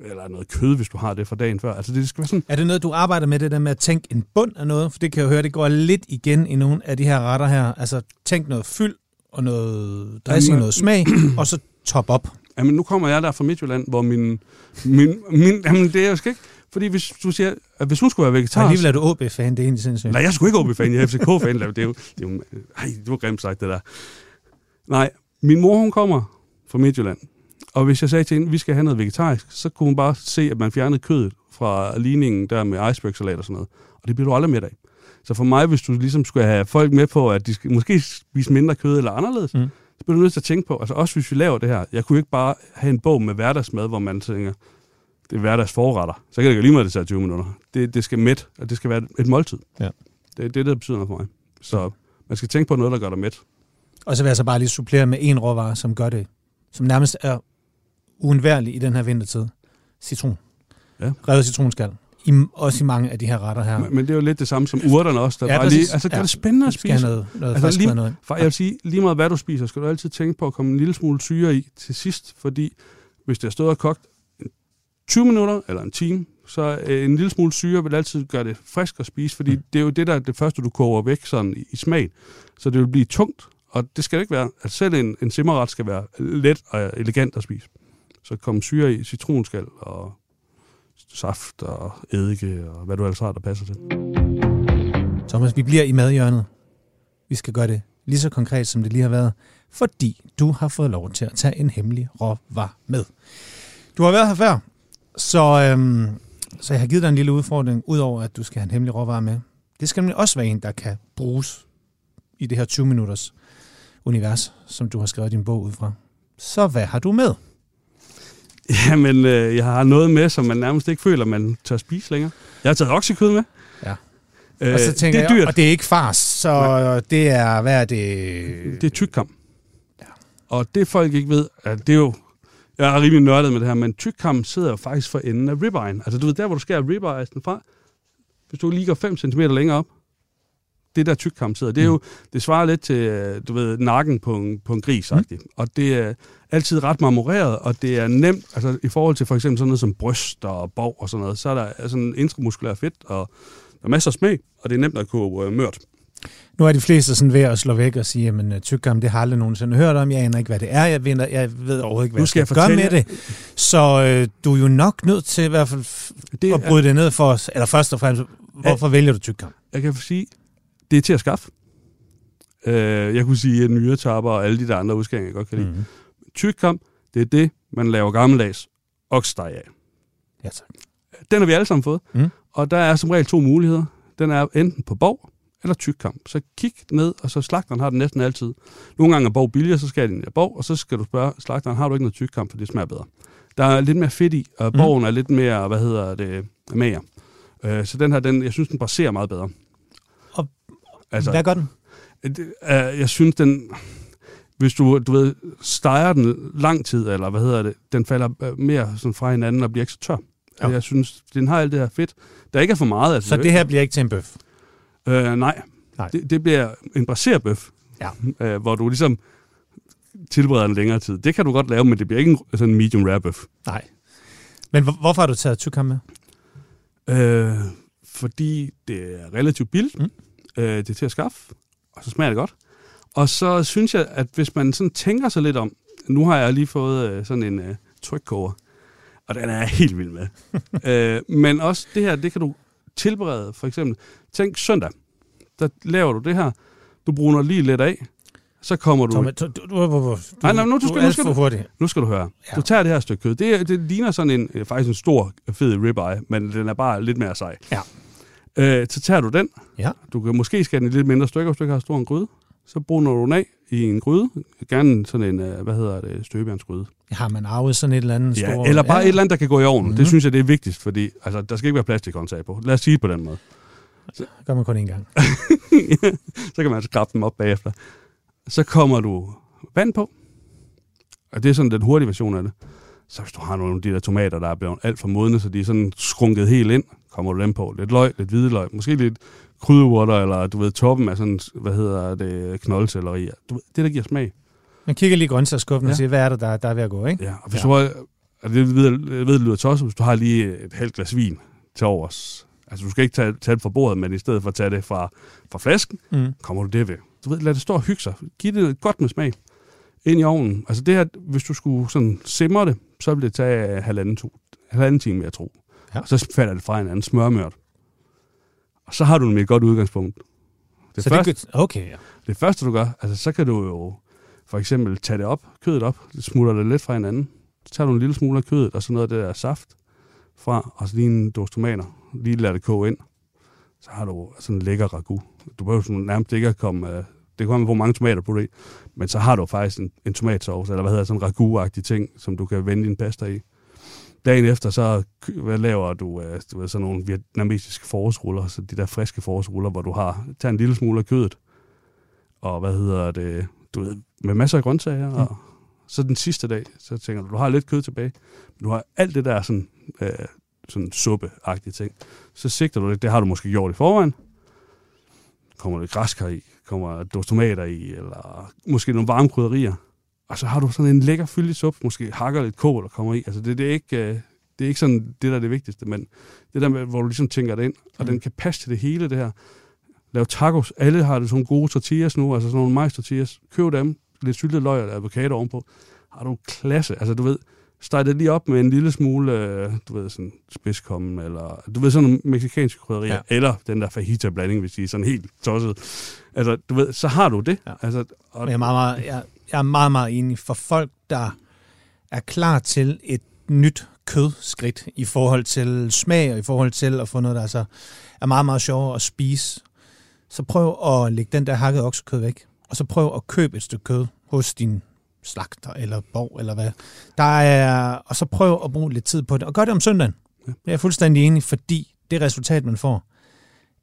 eller noget kød, hvis du har det fra dagen før. Altså det skal være sådan... Er det noget, du arbejder med, det der med at tænke en bund af noget? For det kan jeg høre, det går lidt igen i nogle af de her retter her. Altså tænk noget fyld og noget dressing, jamen, noget smag, og så top op. Jamen nu kommer jeg der fra Midtjylland, hvor min... min, min jamen det er jo ikke... Fordi hvis du siger, at hvis hun skulle være vegetar... Alligevel er du OB-fan, det er egentlig sindssygt. Nej, jeg skulle ikke OB-fan, jeg er FCK-fan. Det er jo... Det er jo ej, det var grimt sagt, det der. Nej, min mor, hun kommer fra Midtjylland. Og hvis jeg sagde til hende, at vi skal have noget vegetarisk, så kunne hun bare se, at man fjernede kødet fra ligningen der med icebergsalat og sådan noget. Og det bliver du aldrig med af. Så for mig, hvis du ligesom skulle have folk med på, at de skal måske spise mindre kød eller anderledes, mm. Så bliver du nødt til at tænke på, altså også hvis vi laver det her, jeg kunne ikke bare have en bog med hverdagsmad, hvor man tænker, det er hverdagsforretter. Så kan det jo lige meget, det tager 20 minutter. Det, det skal mæt, og det skal være et måltid. Ja. Det er det, der betyder noget for mig. Så man skal tænke på noget, der gør dig mæt. Og så vil jeg så bare lige supplere med en råvare, som gør det, som nærmest er uundværlig i den her vintertid. Citron. Ja. Revet citronskal. I, også i mange af de her retter her. Men, men det er jo lidt det samme som urterne også. Der ja, bare lige, altså, det er ja. spændende at spise. Noget, noget altså, lige, noget. For jeg vil sige, lige meget hvad du spiser, skal du altid tænke på at komme en lille smule syre i til sidst, fordi hvis det er stået og kogt 20 minutter eller en time, så en lille smule syre vil altid gøre det frisk at spise, fordi mm. det er jo det, der er det første, du koger væk sådan i, i smag. Så det vil blive tungt, og det skal det ikke være. Altså selv en, en simmerret skal være let og elegant at spise. Så kom syre i citronskal og saft og eddike og hvad du ellers har, der passer til. Thomas, vi bliver i madhjørnet. Vi skal gøre det lige så konkret, som det lige har været, fordi du har fået lov til at tage en hemmelig råvar med. Du har været her før, så, øhm, så jeg har givet dig en lille udfordring, udover at du skal have en hemmelig råvar med. Det skal nemlig også være en, der kan bruges i det her 20-minutters univers, som du har skrevet din bog ud fra. Så hvad har du med? Jamen, øh, jeg har noget med, som man nærmest ikke føler, man tør spise længere. Jeg har taget oksekød med. Ja. Øh, og så tænker det er dyrt. Jeg, og det er ikke fars, så Nej. det er, hvad er det? Det er tykkam. Ja. Og det folk ikke ved, at det er jo, jeg er rimelig nørdet med det her, men tykkam sidder jo faktisk for enden af ribbejen. Altså du ved, der hvor du skærer ribbejen fra, hvis du lige går 5 cm længere op, det der tykkam sidder, det er jo, mm. det svarer lidt til, øh, du ved, nakken på en, på en gris, mm. Og det er altid ret marmoreret, og det er nemt, altså i forhold til for eksempel sådan noget som bryst og bog og sådan noget, så er der sådan en intramuskulær fedt, og der er masser af smag, og det er nemt at kunne uh, mørt. Nu er de fleste sådan ved at slå væk og sige, at øh, tykkam, det har aldrig nogensinde hørt om. Jeg aner ikke, hvad det er. Jeg ved, jeg ved overhovedet ikke, hvad nu skal jeg, skal gøre med det. Så øh, du er jo nok nødt til i hvert fald det at bryde er, det ned for os. Eller først og fremmest, hvorfor jeg, vælger du tykkam? Jeg kan sige, det er til at skaffe. Øh, jeg kunne sige, at nyretapper og alle de der andre udskæringer, jeg godt kan lide. Mm-hmm. Tykkam, det er det, man laver gammeldags okssteg af. Ja, tak. Den har vi alle sammen fået. Mm. Og der er som regel to muligheder. Den er enten på bog eller tykkam. Så kig ned, og så slagteren har den næsten altid. Nogle gange er bog billigere, så skal den i bog, og så skal du spørge slagteren, har du ikke noget tykkam, for det smager bedre. Der er lidt mere fedt i, og bogen mm. er lidt mere, hvad hedder det, mager. Øh, så den her, den, jeg synes, den baserer meget bedre. Altså, Hvad gør den? Det, uh, jeg synes, den... Hvis du, du ved, steger den lang tid, eller hvad hedder det, den falder øh, mere sådan fra hinanden og bliver ikke så tør. Ja. Jeg synes, den har alt det her fedt. Der ikke er for meget. Altså, så det her bliver ikke til en bøf? Uh, nej. nej. Det, det bliver en bøf. Ja. Uh, hvor du ligesom tilbereder en længere tid. Det kan du godt lave, men det bliver ikke en sådan medium rare bøf. Nej. Men hvorfor har du taget tykkam med? Uh, fordi det er relativt billigt. Mm øh, det er til at skaffe, og så smager det godt. Og så synes jeg, at hvis man sådan tænker sig lidt om, nu har jeg lige fået øh, sådan en øh, trykkoger, og den er jeg helt vild med. øh, men også det her, det kan du tilberede, for eksempel. Tænk søndag, der laver du det her, du bruner lige lidt af, så kommer du... Du, du, du, du, nej, nej, nu, du, skal, nu, skal du, nu skal du høre. Ja. Du tager det her stykke kød. Det, det ligner sådan en, øh, faktisk en stor, fed ribeye, men den er bare lidt mere sej. Ja. Øh, så tager du den. Ja. Du kan måske skære den i lidt mindre stykker, hvis du ikke har stor en gryde. Så bruger du den af i en gryde. Gerne sådan en, øh, hvad hedder det, støbejernsgryde. Har man arvet sådan et eller andet ja, stor... eller bare ja. et eller andet, der kan gå i ovnen. Mm-hmm. Det mhm. synes jeg, det er vigtigst, fordi altså, der skal ikke være plastikhåndtag på. Lad os sige det på den måde. Det gør man kun én gang. så kan man altså skrabe dem op bagefter. Så kommer du vand på, og det er sådan den hurtige version af det. Så hvis du har nogle af de der tomater, der er blevet alt for modne, så de er sådan skrunket helt ind, kommer du dem på. Lidt løg, lidt hvidløg, måske lidt krydderurter, eller du ved, toppen af sådan, hvad hedder det, knoldcelleri. Du ved, det, der giver smag. Man kigger lige i grøntsagsskuffen ja. Og siger, hvad er det, der, der er ved at gå, ikke? Ja, og hvis Ja. du har, og det ved, jeg ved, det lyder tosset, hvis du har lige et halvt glas vin til overs. Altså, du skal ikke tage, tage det fra bordet, men i stedet for at tage det fra, fra flasken, Mm. kommer du det ved. Du ved, lad det stå og hygge sig. Giv det godt med smag. Ind i ovnen. Altså det her, hvis du skulle sådan simre det, så ville det tage halvanden, to, halvanden time, jeg tro. Ja. Og så falder det fra hinanden smørmørt. Og så har du nemlig et godt udgangspunkt. Det, Så første, det, okay, ja. det første, du gør, altså så kan du jo for eksempel tage det op, kødet op, smutter det lidt fra hinanden. Så tager du en lille smule af kødet, og så noget af det der saft fra, og så lige en dåse tomater. Lige lade det koge ind. Så har du sådan en lækker ragu. Du behøver sådan nærmest ikke at komme... øh, Det kan komme, hvor mange tomater du i. Men så har du faktisk en, en tomatsauce, eller hvad hedder sådan en ragu-agtig ting, som du kan vende din pasta i. Dagen efter, så hvad laver du, øh, du ved, sådan nogle vietnamesiske forårsruller, så de der friske forårsruller, hvor du har, tager en lille smule af kødet, og hvad hedder det, du ved, med masser af grøntsager, mm. og så den sidste dag, så tænker du, du har lidt kød tilbage, men du har alt det der sådan, øh, sådan suppe-agtige ting. Så sigter du det, det har du måske gjort i forvejen. Kommer der græskar i, kommer der dåse tomater i, eller måske nogle varme krydderier. Og så har du sådan en lækker fyldig suppe, måske hakker lidt kål, der kommer i. Altså det, det, er ikke, øh, det er ikke sådan det, der er det vigtigste, men det der med, hvor du ligesom tænker det ind, og Mm. den kan passe til det hele, det her. Lav tacos. Alle har det sådan gode tortillas nu, altså sådan nogle majs tortillas. Køb dem, lidt syltet løg eller avocado ovenpå. Har du klasse. Altså du ved, steg det lige op med en lille smule, øh, du ved, sådan spidskommen, eller du ved, sådan nogle mexikanske krydderier, Ja. eller den der fajita-blanding, hvis de er sådan helt tosset. Altså, du ved, så har du det. Ja. Altså, og, jeg er, meget, meget, jeg, jeg er meget, meget enig. For folk, der er klar til et nyt kødskridt i forhold til smag og i forhold til at få noget, der altså er meget, meget sjovere at spise, så prøv at lægge den der hakket oksekød væk. Og så prøv at købe et stykke kød hos din slagter eller borg eller hvad. Der er, og så prøv at bruge lidt tid på det. Og gør det om søndagen. Ja. Jeg er fuldstændig enig, fordi det resultat, man får,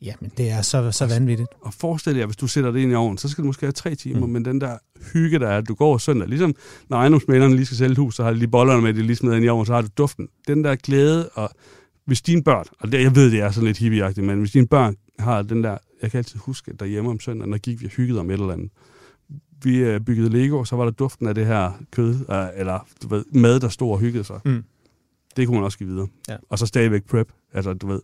jamen det er så, så vanvittigt. og forestil jer, hvis du sætter det ind i ovnen, så skal det måske have tre timer, Mm. men den der hygge, der er, at du går søndag, ligesom når ejendomsmænderne lige skal sælge et hus, så har de lige bollerne med, de lige smider ind i ovnen, så har du duften. Den der glæde, og hvis dine børn, og det, jeg ved, det er sådan lidt hippieagtigt, men hvis dine børn har den der, jeg kan altid huske, at derhjemme om søndagen, der gik vi og hyggede om et eller andet. Vi øh, byggede Lego, så var der duften af det her kød, øh, eller du ved, mad, der stod og hyggede sig. Mm. Det kunne man også give videre. Ja. Og så stadigvæk prep, altså du ved,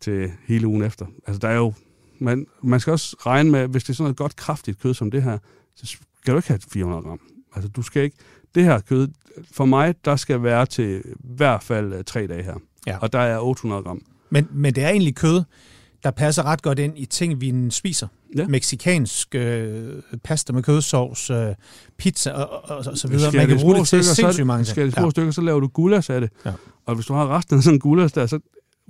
til hele ugen efter. Altså der er jo, man, man skal også regne med, hvis det er sådan noget godt kraftigt kød som det her, så skal du ikke have 400 gram. Altså du skal ikke, det her kød, for mig, der skal være til i hvert fald øh, tre dage her. Ja. Og der er 800 gram. Men, men det er egentlig kød, der passer ret godt ind i ting, vi spiser. Ja. Meksikansk øh, pasta med kødsovs, øh, pizza og, og, og så videre. Man kan bruge det til stykker, så er sindssygt mange Skærer i ting. små Ja. stykker, så laver du gulas af det. Ja. Og hvis du har resten af sådan en gulas der, så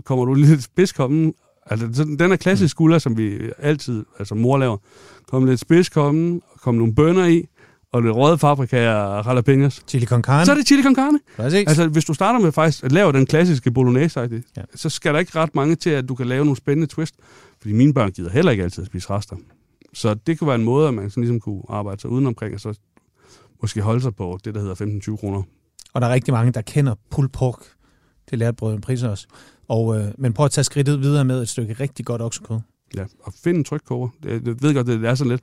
kommer du lidt spidskommen. Altså sådan- den er klassisk gulas, som vi altid, altså mor laver. Kom lidt spidskommen, kom nogle bønner i, og lidt røde paprika og jalapenos. Chili con carne. Så er det chili con carne. Præcis. Altså, hvis du starter med faktisk at lave den klassiske bolognese Ja. så skal der ikke ret mange til, at du kan lave nogle spændende twist. Fordi mine børn gider heller ikke altid at spise rester. Så det kunne være en måde, at man sådan ligesom kunne arbejde sig udenomkring, og så måske holde sig på det, der hedder 15-20 kroner. Og der er rigtig mange, der kender pulled pork. Det lærte brødrene priser også. Og, øh, men prøv at tage skridtet videre med et stykke rigtig godt oksekød. Ja, og find en trykkoger. Det, jeg ved godt, det, er sådan lidt.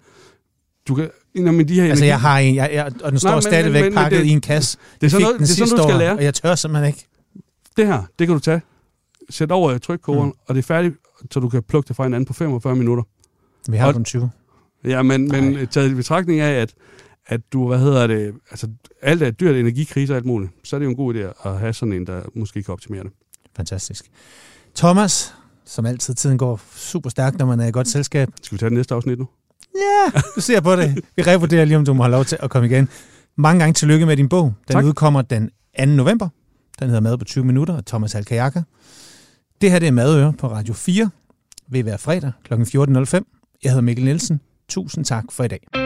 Du kan, når men de her Altså, energi- jeg har en, jeg, jeg, og den står Nej, men- stadigvæk men- men pakket det- i en kasse. det er sådan noget, det er sådan, du skal år, lære. Og jeg tør simpelthen ikke. Det her, det kan du tage. Sæt over i trykkogeren, Mm. og det er færdigt, så du kan plukke det fra hinanden på 45 minutter. Vi har Og- kun 20. Ja, men, men Nej. taget i betragtning af, at, at du, hvad hedder det, altså alt er dyrt, energikrise og alt muligt, så er det jo en god idé at have sådan en, der måske kan optimere det. Fantastisk. Thomas, som altid, tiden går super stærkt, når man er i godt selskab. Skal vi tage det næste afsnit nu? Ja, du ser på det. Vi revurderer lige, om du må have lov til at komme igen. Mange gange tillykke med din bog. Den Tak. udkommer den 2. november. Den hedder Mad på 20 minutter af Thomas Halkajaka. Det her det er Madøre på Radio 4 ved hver fredag kl. 14.05. Jeg hedder Mikkel Nielsen. Tusind tak for i dag.